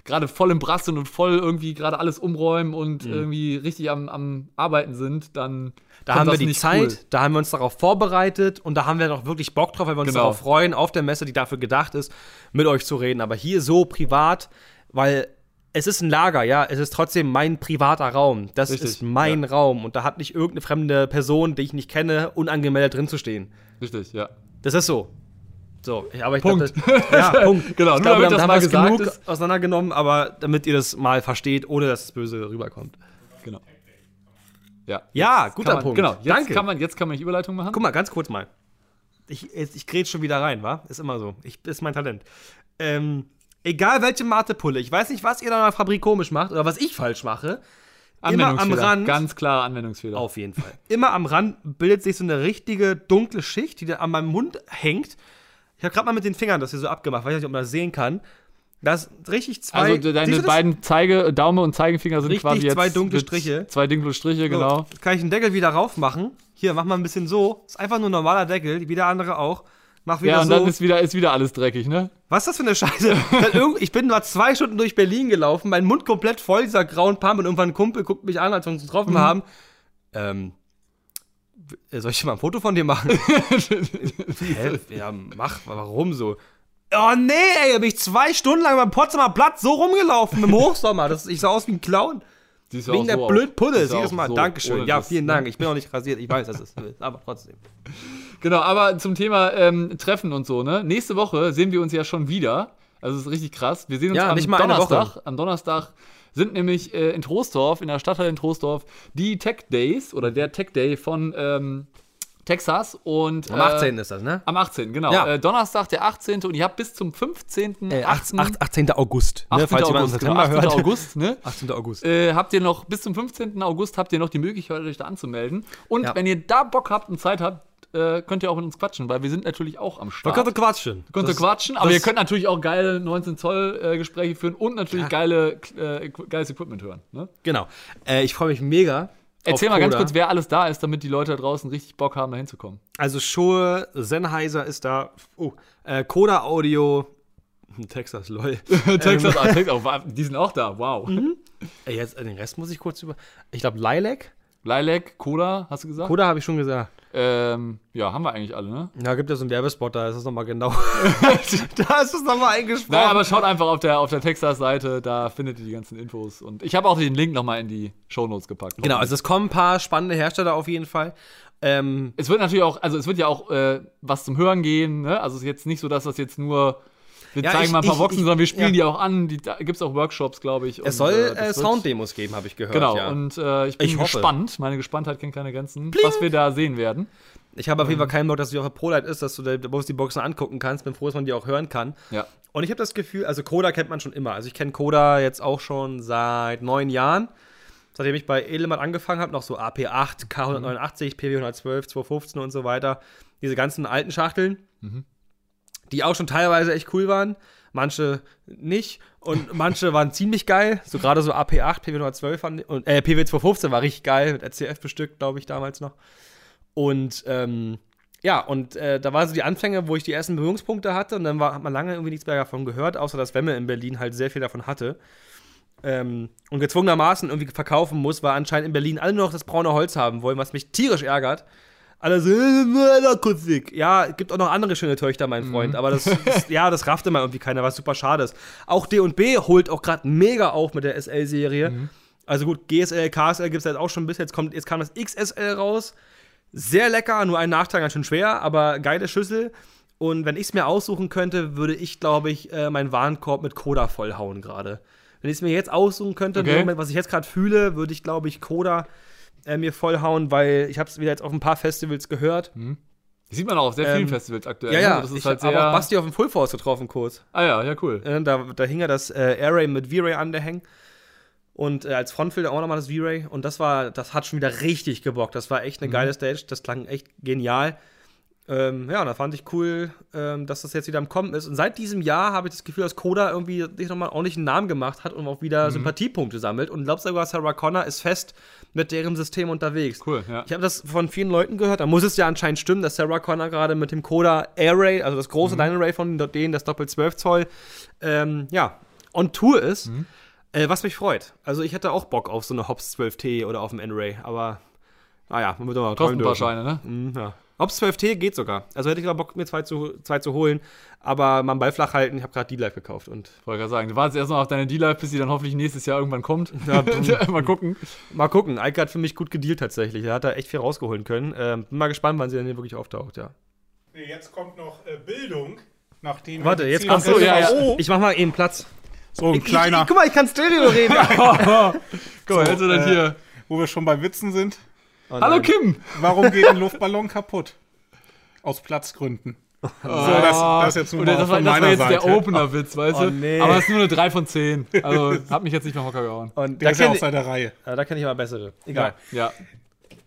gerade voll im Brass sind und voll irgendwie gerade alles umräumen und irgendwie richtig am, am Arbeiten sind, dann Mhm. Da haben wir das die nicht Zeit, cool. da haben wir uns darauf vorbereitet und da haben wir noch wirklich Bock drauf, weil wir uns Genau. darauf freuen, auf der Messe, die dafür gedacht ist, mit euch zu reden. Aber hier so privat, weil es ist ein Lager, ja, es ist trotzdem mein privater Raum. Das Richtig, ist mein ja. Raum und da hat nicht irgendeine fremde Person, die ich nicht kenne, unangemeldet drin zu stehen. Richtig, ja. Das ist so. So, aber ich Punkt. glaube, ja, Punkt. Genau, ich nur glaube, damit das haben mal gesagt genug ist. auseinandergenommen, aber damit ihr das mal versteht, ohne dass es böse rüberkommt. Genau. Ja. Ja, guter man, Punkt. Genau, jetzt Danke. kann man, jetzt kann man nicht Überleitung machen. Guck mal, ganz kurz mal. Ich, ich, ich schon wieder rein, wa? Ist immer so. Ich, ist mein Talent. Ähm, egal welche Matepulle, ich weiß nicht, was ihr da in der Fabrik komisch macht oder was ich falsch mache. Immer am. Rand. Ganz klar Anwendungsfehler. Auf jeden Fall. Immer am Rand bildet sich so eine richtige dunkle Schicht, die da an meinem Mund hängt. Ich habe gerade mal mit den Fingern das hier so abgemacht, weiß nicht, ob man das sehen kann. Das sind richtig zwei. Also deine das? beide Zeige, Daumen und Zeigefinger sind Richtig, quasi jetzt zwei dunkle Striche. Zwei dunkle Striche, So, genau. Jetzt kann ich den Deckel wieder rauf machen. Hier, mach mal ein bisschen so. Ist einfach nur ein normaler Deckel, wie der andere auch. Mach wieder Ja, und so. dann ist wieder, ist wieder alles dreckig, ne? Was ist das für eine Scheiße? Ich bin mal zwei Stunden durch Berlin gelaufen, mein Mund komplett voll dieser grauen Pampe und irgendwann ein Kumpel guckt mich an, als wir uns getroffen Mhm. haben. Ähm, soll ich mal ein Foto von dir machen? Hä? Ja, mach, warum so? Oh nee, ey, da bin ich zwei Stunden lang beim Potsdamer Platz so rumgelaufen im Hochsommer. Das, ich sah aus wie ein Clown. Siehst Wegen der so blöd aus. Pulle, Siehst du jedes auch Mal. so, Dankeschön. Ja, das, vielen ne? Dank. Ich bin auch nicht rasiert. Ich weiß, das ist aber trotzdem. Genau, aber zum Thema ähm, Treffen und so, ne? Nächste Woche sehen wir uns ja schon wieder. Also, es ist richtig krass. Wir sehen uns Ja, am nicht mal eine Donnerstag. Am Donnerstag sind nämlich äh, in Troisdorf, in der Stadtteil in Troisdorf, die Tech Days oder der Tech Day von ähm, Texas. Und, Am 18. ist das, ne? Am 18. genau. Ja. Äh, Donnerstag, der 18. Und ihr habt bis zum 15. Äh, 8. 18. August. 18. Ne, falls August, genau, September 18. hört. August, ne? 18. August. Äh, habt ihr noch bis zum 15. August habt ihr noch die Möglichkeit, euch da anzumelden. Und Ja. wenn ihr da Bock habt und Zeit habt, äh, könnt ihr auch mit uns quatschen, weil wir sind natürlich auch am Man Start. könnte quatschen. Könnt ihr quatschen, aber ihr könnt natürlich auch geile 19 Zoll äh, Gespräche führen und natürlich geile, äh, geiles Equipment hören. Ne? Genau. Äh, ich freue mich mega. Erzähl mal ganz kurz, wer alles da ist, damit die Leute da draußen richtig Bock haben, da hinzukommen. Also Schuhe, Sennheiser ist da. Oh, äh, Coda Audio. Texas, lol. Texas, ah, Texas, oh, die sind auch da, wow. Ey, jetzt äh, den Rest muss ich kurz über. Ich glaube Lilac. Lilac, Coda, hast du gesagt? Coda habe ich schon gesagt. Ähm, ja, haben wir eigentlich alle, ne? Ja, gibt ja so einen Werbespot, da ist es nochmal genau. da ist es nochmal eingesprochen. Naja, aber schaut einfach auf der, auf der Texas-Seite, da findet ihr die ganzen Infos. Und ich habe auch den Link nochmal in die Shownotes gepackt. genau, also es kommen ein paar spannende Hersteller auf jeden Fall. Ähm, Es wird natürlich auch, also es wird ja auch äh, was zum Hören gehen, ne? Also es ist jetzt nicht so, dass das jetzt nur wir Ja, zeigen ich- mal ein paar ich- Boxen, ich- sondern wir spielen ja. die auch an. Die, da gibt es auch Workshops, glaube ich. Es soll äh, äh, Sounddemos geben, habe ich gehört. Genau, ja. und äh, ich bin gespannt. Meine Gespanntheit kennt keine Grenzen, was wir da sehen werden. Ich habe auf Mhm. jeden Fall keinen Bock, dass auf der ProLight ist, dass du da bloß die Boxen angucken kannst. Bin froh, dass man die auch hören kann. Ja. Und ich habe das Gefühl, also Coda kennt man schon immer. Also ich kenne Coda jetzt auch schon seit neun Jahren. Seitdem ich bei Element angefangen habe, noch so AP8, K189, PW112, 215 und so weiter. Diese ganzen alten Schachteln, die auch schon teilweise echt cool waren. Manche nicht. Und manche waren ziemlich geil. So gerade so AP8, PW112 fand- und äh, PW215 war richtig geil, mit RCF bestückt, glaube ich, damals noch. Und ähm, ja, und äh, da waren so die Anfänge, wo ich die ersten Berührungspunkte hatte und dann war, hat man lange irgendwie nichts mehr davon gehört, außer dass Wemme in Berlin halt sehr viel davon hatte. Ähm, und gezwungenermaßen irgendwie verkaufen muss, weil anscheinend in Berlin alle nur noch das braune Holz haben wollen, was mich tierisch ärgert. Alle so, äh, Akustik. Ja, gibt auch noch andere schöne Töchter, mein Freund, aber das, das, ja, das raffte mal irgendwie keiner, was super schade ist. Auch D&B holt auch gerade mega auf mit der SL-Serie. Also gut, GSL, KSL gibt es jetzt auch schon bis jetzt, kommt, jetzt kam das XSL raus. Sehr lecker, nur ein Nachteil ganz schön schwer, aber geile Schüssel. Und wenn ich es mir aussuchen könnte, würde ich, glaube ich, äh, meinen Warenkorb mit Coda vollhauen gerade. Wenn ich es mir jetzt aussuchen könnte, Okay. Moment, was ich jetzt gerade fühle, würde ich, glaube ich, Coda äh, mir vollhauen, weil ich habe es wieder jetzt auf ein paar Festivals gehört. Das sieht man auch auf sehr vielen Ähm, Festivals aktuell. Ja, ja, ne? Das ist ich halt habe auch Basti auf dem Full Force getroffen kurz. ah ja, ja, cool. Äh, da, da hing ja das äh, Airray mit V-Ray an der Hang. Und äh, als Frontfilter auch nochmal das V-Ray. Und das war, das hat schon wieder richtig gebockt. Das war echt eine geile Stage. Das klang echt genial. Ähm, ja, und da fand ich cool, ähm, dass das jetzt wieder im Kommen ist. Und seit diesem Jahr habe ich das Gefühl, dass Coda irgendwie sich nochmal ordentlich einen Namen gemacht hat und auch wieder Sympathiepunkte sammelt. Und glaubst sogar, Sarah Connor ist fest mit deren System unterwegs. Cool, ja. Ich habe das von vielen Leuten gehört. Da muss es ja anscheinend stimmen, dass Sarah Connor gerade mit dem Coda Airray, also das große Line Array von denen, das Doppel 12 Zoll, ähm, ja, on Tour ist. Äh, was mich freut. Also ich hätte auch Bock auf so eine Hobbs 12T oder auf dem N-Ray, aber naja, man wird doch mal Kostet träumen dürfen. Scheine, ne? Mhm, ja. Hobbs 12T geht sogar. Also hätte ich gerade Bock, mir zwei zu, zwei zu holen, aber mal einen Ball flach halten. Ich habe gerade die live gekauft und Wollte gerade sagen, du wartest erst noch auf deine D-Live, bis sie dann hoffentlich nächstes Jahr irgendwann kommt. mal gucken. mal gucken. Eike hat für mich gut gedealt tatsächlich. Er hat da echt viel rausgeholen können. Ähm, bin mal gespannt, wann sie denn hier wirklich auftaucht, ja. Jetzt kommt noch äh, Bildung, nachdem Warte, jetzt kommt so, ja, ja. SVO Ich mach mal eben Platz. So ein Ich, kleiner, ich, guck mal, ich kann Stereo reden. Guck mal, jetzt sind äh, hier. wo wir schon bei Witzen sind. Oh Hallo. Kim! Warum geht ein Luftballon kaputt? Aus Platzgründen. So, das, das jetzt nur das war, das war jetzt Seite. der Opener-Witz, weißt Oh, du? nee. Aber es ist nur eine 3 von 10. Also, hat mich jetzt nicht mehr Hocker gehauen. Und Der da ist ja kenne außer der Reihe. ja, da kenn ich aber bessere. Egal. Ja.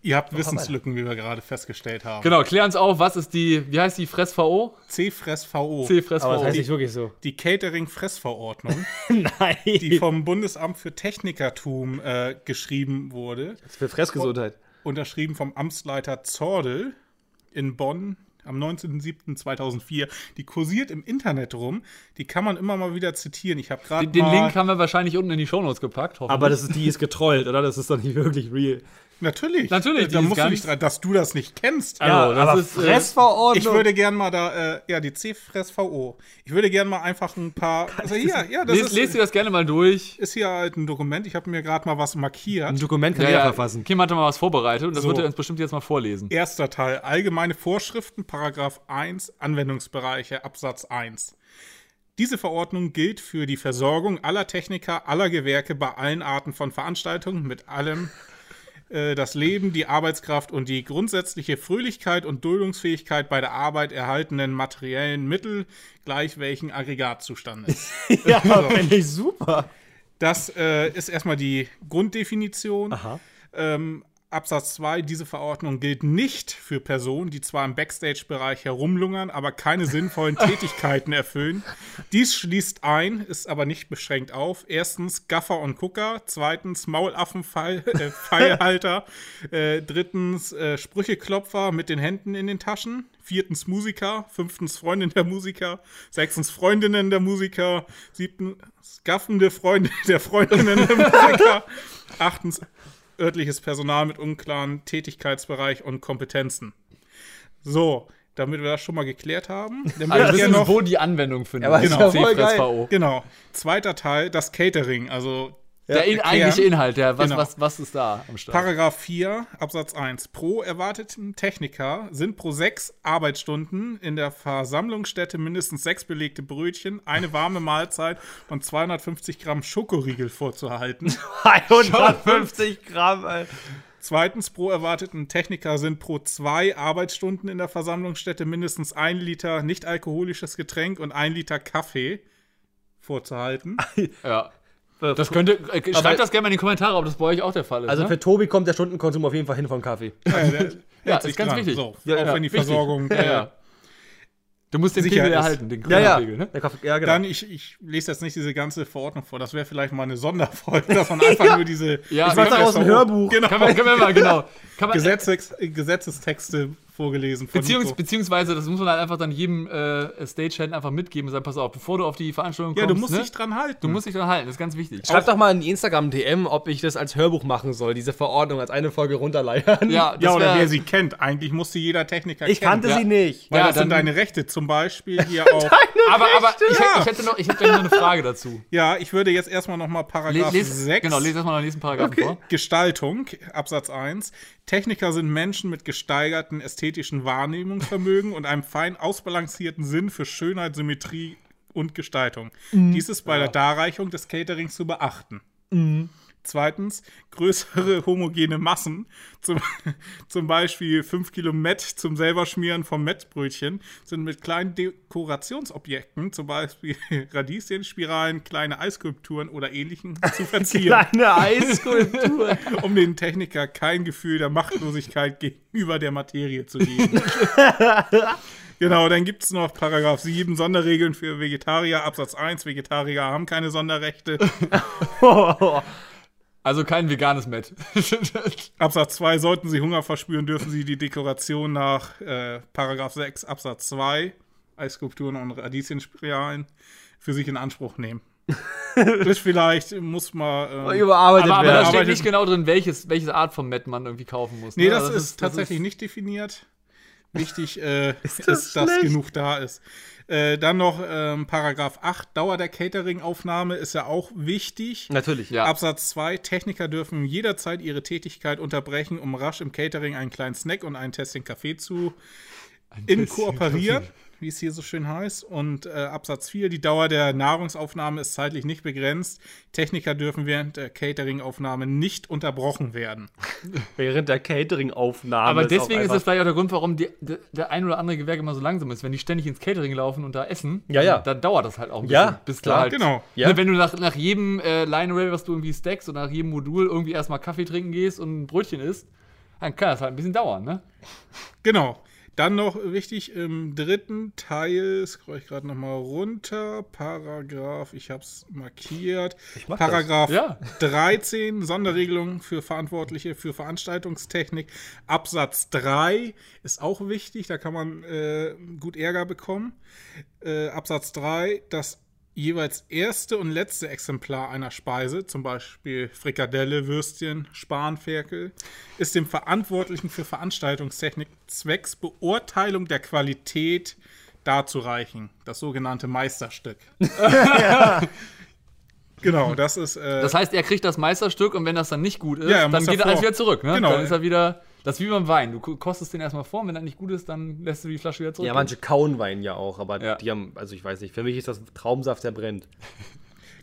Ihr habt Wissenslücken, wie wir gerade festgestellt haben. Genau, klär uns auf, was ist die, wie heißt die Fress-VO? C-Fress-VO. C-Fress-VO. Aber das heißt nicht wirklich so. Die Catering-Fressverordnung, Nein. die vom Bundesamt für Technikertum äh, geschrieben wurde, Für Fressgesundheit. Unterschrieben vom Amtsleiter Zordel in Bonn am 19.07.2004. Die kursiert im Internet rum. Die kann man immer mal wieder zitieren. Ich habe gerade Den, den Link haben wir wahrscheinlich unten in die Shownotes gepackt. hoffentlich. Aber das ist, die ist getrollt, oder? Das ist doch nicht wirklich real. Natürlich, Natürlich, da musst du nicht dran, dass du das nicht kennst. Also, das ist, äh, Fressverordnung. Ich würde gern mal da, äh, ja, die C-Fress-VO. Ich würde gern mal einfach ein paar. Also hier, ja, das Les, ist, lest dir das gerne mal durch. ist hier halt ein Dokument. Ich habe mir gerade mal was markiert. ein Dokument kann jeder verfassen. Kim hatte mal was vorbereitet und das So. wird er uns bestimmt jetzt mal vorlesen. Erster Teil, allgemeine Vorschriften, Paragraph 1, Anwendungsbereiche, Absatz 1. Diese Verordnung gilt für die Versorgung aller Techniker, aller Gewerke bei allen Arten von Veranstaltungen mit allem äh, das Leben, die Arbeitskraft und die grundsätzliche Fröhlichkeit und Duldungsfähigkeit bei der Arbeit erhaltenen materiellen Mittel gleich welchen Aggregatzustandes. Ja, finde ich super. Das äh, ist erstmal die Grunddefinition. Aha. Ähm, Absatz 2, diese Verordnung gilt nicht für Personen, die zwar im Backstage-Bereich herumlungern, aber keine sinnvollen Tätigkeiten erfüllen. Dies schließt ein, ist aber nicht beschränkt auf. Erstens Gaffer und Gucker, zweitens Maulaffen-Pfeilhalter, äh, drittens äh, Sprücheklopfer mit den Händen in den Taschen, viertens Musiker, fünftens Freundin der Musiker, sechstens Freundinnen der Musiker, siebtens gaffende Freunde der Freundinnen der Musiker, achtens örtliches Personal mit unklaren Tätigkeitsbereich und Kompetenzen. So, damit wir das schon mal geklärt haben, dann Also wissen, gerne noch wo die Anwendung findet. aber ist Genau, ja. Genau. Zweiter Teil, das Catering. Also Der in, eigentliche Inhalt, der, was, Genau. was, was ist da am Start? Paragraph 4, Absatz 1. Pro erwarteten Techniker sind pro sechs Arbeitsstunden in der Versammlungsstätte mindestens sechs belegte Brötchen, eine warme Mahlzeit und 250 Gramm Schokoriegel vorzuhalten. 150 Gramm, Alter. Zweitens, pro erwarteten Techniker sind pro zwei Arbeitsstunden in der Versammlungsstätte mindestens ein Liter nicht alkoholisches Getränk und ein Liter Kaffee vorzuhalten. ja. Das könnte, äh, Aber- schreibt das gerne mal in die Kommentare, ob das bei euch auch der Fall ist. Also ne? für Tobi kommt der Stundenkonsum auf jeden Fall hin vom Kaffee. Ja, Ja, ist ganz dran. wichtig. So, Ja, auch ja, wenn die wichtig. Versorgung. ja, äh, ja. Du musst den Sicher Pegel ist. erhalten, den Ja, ja. Pegel, ne? Kaffee, ja, genau. Dann, ich, ich lese jetzt nicht diese ganze Verordnung vor. Das wäre vielleicht mal eine Sonderfolge, dass man einfach nur diese Ja, Ich mach daraus ein Hörbuch. Genau. Kann man, kann man mal, genau. Kann man, Gesetzes, Gesetzestexte vorgelesen von Beziehungs Nico. beziehungsweise, das muss man halt einfach dann jedem äh, Stagehand einfach mitgeben und sagen, pass auf, bevor du auf die Veranstaltung Ja, kommst, du musst ne? dich dran halten. du musst dich dran halten, das ist ganz wichtig. Schreib doch mal in die Instagram-DM, ob ich das als Hörbuch machen soll, diese Verordnung als eine Folge runterleiern. Ja, das ja, oder wer sie kennt. Eigentlich musste jeder Techniker Ich kennen. kannte Ja. sie nicht. Weil Ja, das sind dann- deine Rechte. Zum Beispiel hier auch. aber aber ich, Ja. ich hätte noch, ich hätte noch eine Frage dazu. ja, ich würde jetzt erstmal nochmal Paragraph les, 6. genau, lese erstmal den nächsten Paragraphen vor. Gestaltung, Absatz 1. Techniker sind Menschen mit gesteigerten ästhetischen Wahrnehmungsvermögen und einem fein ausbalancierten Sinn für Schönheit, Symmetrie und Gestaltung. Dies ist bei der Darreichung des Caterings zu beachten. Zweitens, größere homogene Massen, zum, zum Beispiel 5 Kilo Mett zum selber Schmieren vom Mettbrötchen, sind mit kleinen Dekorationsobjekten, zum Beispiel Radieschenspiralen, kleine Eisskulpturen oder ähnlichen, zu verzieren Kleine Eisskulptur. um den Techniker kein Gefühl der Machtlosigkeit gegenüber der Materie zu geben. genau, dann gibt es noch Paragraph 7, Sonderregeln für Vegetarier, Absatz 1, Vegetarier haben keine Sonderrechte. Also kein veganes Met. Absatz 2, sollten sie Hunger verspüren, dürfen sie die Dekoration nach äh, Paragraph 6, Absatz 2, Eisskulpturen und Radieschenspiralen, für sich in Anspruch nehmen. das vielleicht muss man. Äh, Überarbeitet aber, aber da werden. steht nicht genau drin, welches, welche Art von Met man irgendwie kaufen muss. Nee, ne? das, Also ist tatsächlich das nicht definiert. Wichtig äh, ist, das dass schlecht? genug da ist. Äh, dann noch ähm, Paragraph 8, Dauer der Catering-Aufnahme ist ja auch wichtig. Natürlich. Ja. Absatz 2, Techniker dürfen jederzeit ihre Tätigkeit unterbrechen, um rasch im Catering einen kleinen Snack und einen Tässchen Kaffee zu inkooperieren, wie es hier so schön heißt. Und äh, Absatz 4, die Dauer der Nahrungsaufnahme ist zeitlich nicht begrenzt. Techniker dürfen während der Catering-Aufnahme nicht unterbrochen werden. Während der Catering-Aufnahme. Aber deswegen ist einfach- das vielleicht auch der Grund, warum die, der, der ein oder andere Gewerk immer so langsam ist. Wenn die ständig ins Catering laufen und da essen, Ja, ja. Dann, dauert das halt auch ein Ja, bisschen. bis klar. halt, Genau. Ja. Ne, wenn du nach, nach jedem äh, Line Array, was du irgendwie stackst und nach jedem Modul irgendwie erstmal Kaffee trinken gehst und ein Brötchen isst, dann kann das halt ein bisschen dauern, ne? Genau. Dann noch wichtig, im dritten Teil, scroll ich gerade nochmal runter, Paragraph, ich habe es markiert. Paragraph Ja. 13, Sonderregelung für Verantwortliche für Veranstaltungstechnik. Absatz 3 ist auch wichtig, da kann man äh, gut Ärger bekommen. Äh, Absatz 3, das jeweils erste und letzte Exemplar einer Speise, zum Beispiel Frikadelle, Würstchen, Spanferkel, ist dem Verantwortlichen für Veranstaltungstechnik zwecks Beurteilung der Qualität darzureichen. Das sogenannte Meisterstück. Genau, das ist. Äh, Das heißt, er kriegt das Meisterstück und wenn das dann nicht gut ist, Ja, dann geht er alles wieder zurück, ne? Genau. Dann ist er wieder. Das ist wie beim Wein. Du ko- kostest den erstmal vor und wenn er nicht gut ist, dann lässt du die Flasche wieder zurück. Ja, manche kauen Wein ja auch, aber Ja. die haben, also ich weiß nicht, für mich ist das Traumsaft, der brennt.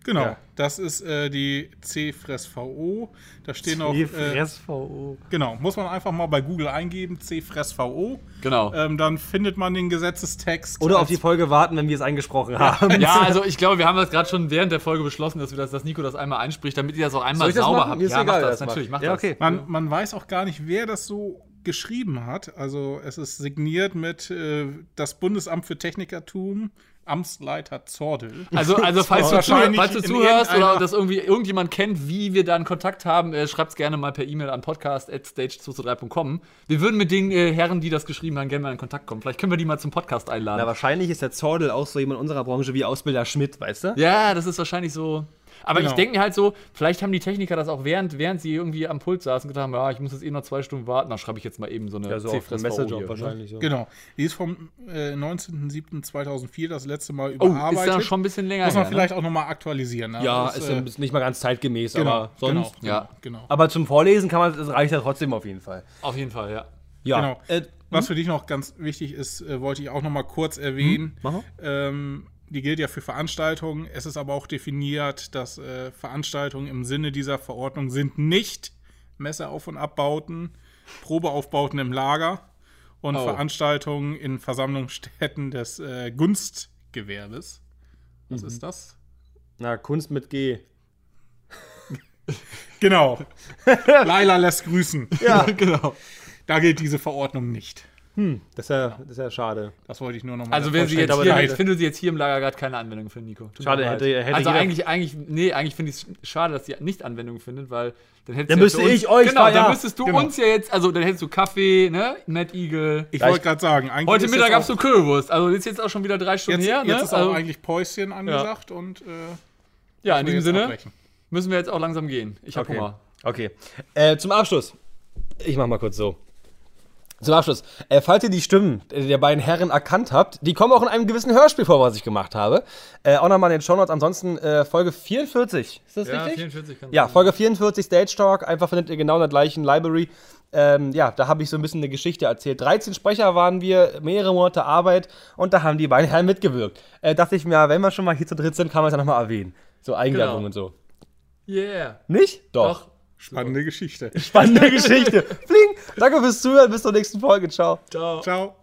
genau, ja. das ist äh, die C-Fress-VO. Da stehen auch. Äh, FressVO. genau, muss man einfach mal bei Google eingeben, C-Fress-VO. Genau. Ähm, dann findet man den Gesetzestext. Oder auf die Folge warten, wenn wir es eingesprochen haben. Ja, also ich glaube, wir haben das gerade schon während der Folge beschlossen, dass wir das, dass Nico das einmal einspricht, damit ihr das auch einmal Soll ich das sauber habt. Mir ist ja, egal, das, das natürlich, macht. mach Ja, das. okay. Man, man weiß auch gar nicht, wer das so geschrieben hat. Also es ist signiert mit äh, das Bundesamt für Technikertum, Amtsleiter Zordel. Also, also falls, du, falls du in zuhörst oder dass irgendwie irgendjemand kennt, wie wir da einen Kontakt haben, äh, schreibt es gerne mal per E-Mail an podcast.stage223.com. Wir würden mit den äh, Herren, die das geschrieben haben, gerne mal in Kontakt kommen. Vielleicht können wir die mal zum Podcast einladen. Na, wahrscheinlich ist der Zordel auch so jemand unserer Branche wie Ausbilder Schmidt, weißt du? ja, das ist wahrscheinlich so. Aber Genau. ich denke mir halt so, vielleicht haben die Techniker das auch während, während sie irgendwie am Pult saßen und gedacht haben, ja, ich muss jetzt eh noch zwei Stunden warten, dann schreibe ich jetzt mal eben so eine Ja, so Messenger hier, wahrscheinlich. So. Genau. Die ist vom äh, 19.07.2004 das letzte Mal Oh, überarbeitet. ist ja schon ein bisschen länger Muss man her, vielleicht auch nochmal aktualisieren. Ne? Ja, Das, ist, äh, ja nicht mal ganz zeitgemäß, genau, aber sonst. Genau, Ja. genau. Aber zum Vorlesen kann man, das reicht ja trotzdem auf jeden Fall. ne? Auf jeden Fall, ja. Ja. Genau. Äh, Was für dich noch ganz wichtig ist, äh, wollte ich auch noch mal kurz erwähnen. mach mal. Ähm, die gilt ja für Veranstaltungen. Es ist aber auch definiert, dass äh, Veranstaltungen im Sinne dieser Verordnung sind nicht Messeauf- und Abbauten, Probeaufbauten im Lager und Oh. Veranstaltungen in Versammlungsstätten des äh, Gunstgewerbes. Was Mhm. ist das? na, Kunst mit G. Genau. Laila lässt grüßen. Ja, genau. Da gilt diese Verordnung nicht. Das ist ja, das ist ja schade. Das wollte ich nur noch mal Also wenn sie jetzt aber hier, ich finde sie jetzt hier im Lager gerade keine Anwendung finden, Nico. Tut Schade, hätte- hätte also eigentlich, eigentlich, nee, eigentlich finde ich es schade, dass sie nicht Anwendung findet, weil dann hättest Dann du ja müsste für uns, ich euch Genau, ver- ja, dann müsstest du genau. uns ja jetzt, also dann hättest du Kaffee, ne, Mad Eagle. Ich Ja, wollte gerade sagen, eigentlich Heute Mittag gab's auch- so Currywurst, also ist jetzt auch schon wieder drei Stunden Jetzt, her, ne? jetzt ist auch also, eigentlich Päuschen angesagt und äh, ja, in diesem Sinne abbrechen. müssen wir jetzt auch langsam gehen. Ich habe Okay. Hunger. Okay. Äh, zum Abschluss. Ich mach mal kurz so. Zum Abschluss. Äh, falls ihr die Stimmen der beiden Herren erkannt habt, die kommen auch in einem gewissen Hörspiel vor, was ich gemacht habe. Äh, auch nochmal in den Shownotes. Ansonsten äh, Folge 44. Ist das richtig? 44 kann Ja. Folge 44 Stage Talk, einfach findet ihr genau in der gleichen Library. Ähm, ja, da habe ich so ein bisschen eine Geschichte erzählt. 13 Sprecher waren wir, mehrere Monate Arbeit und da haben die beiden Herren mitgewirkt. Äh, dachte ich mir, wenn wir schon mal hier zu dritt sind, kann man es ja nochmal erwähnen. So Eigenwerbung Genau. und so. Yeah. Nicht? Doch. Spannende Geschichte. Spannende Geschichte. Fling. Danke fürs Zuhören. Bis zur nächsten Folge. Ciao. Ciao. Ciao.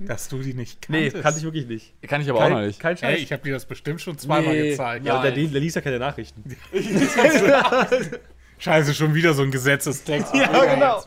Dass du die nicht Nee, kanntest. kannte ich wirklich nicht. Kann ich aber auch noch nicht. kein Hey, ich habe dir das bestimmt schon zweimal Nee. gezeigt. ja, der, der liest ja keine Nachrichten. Scheiße, schon wieder so ein Gesetzestext. Ja, genau.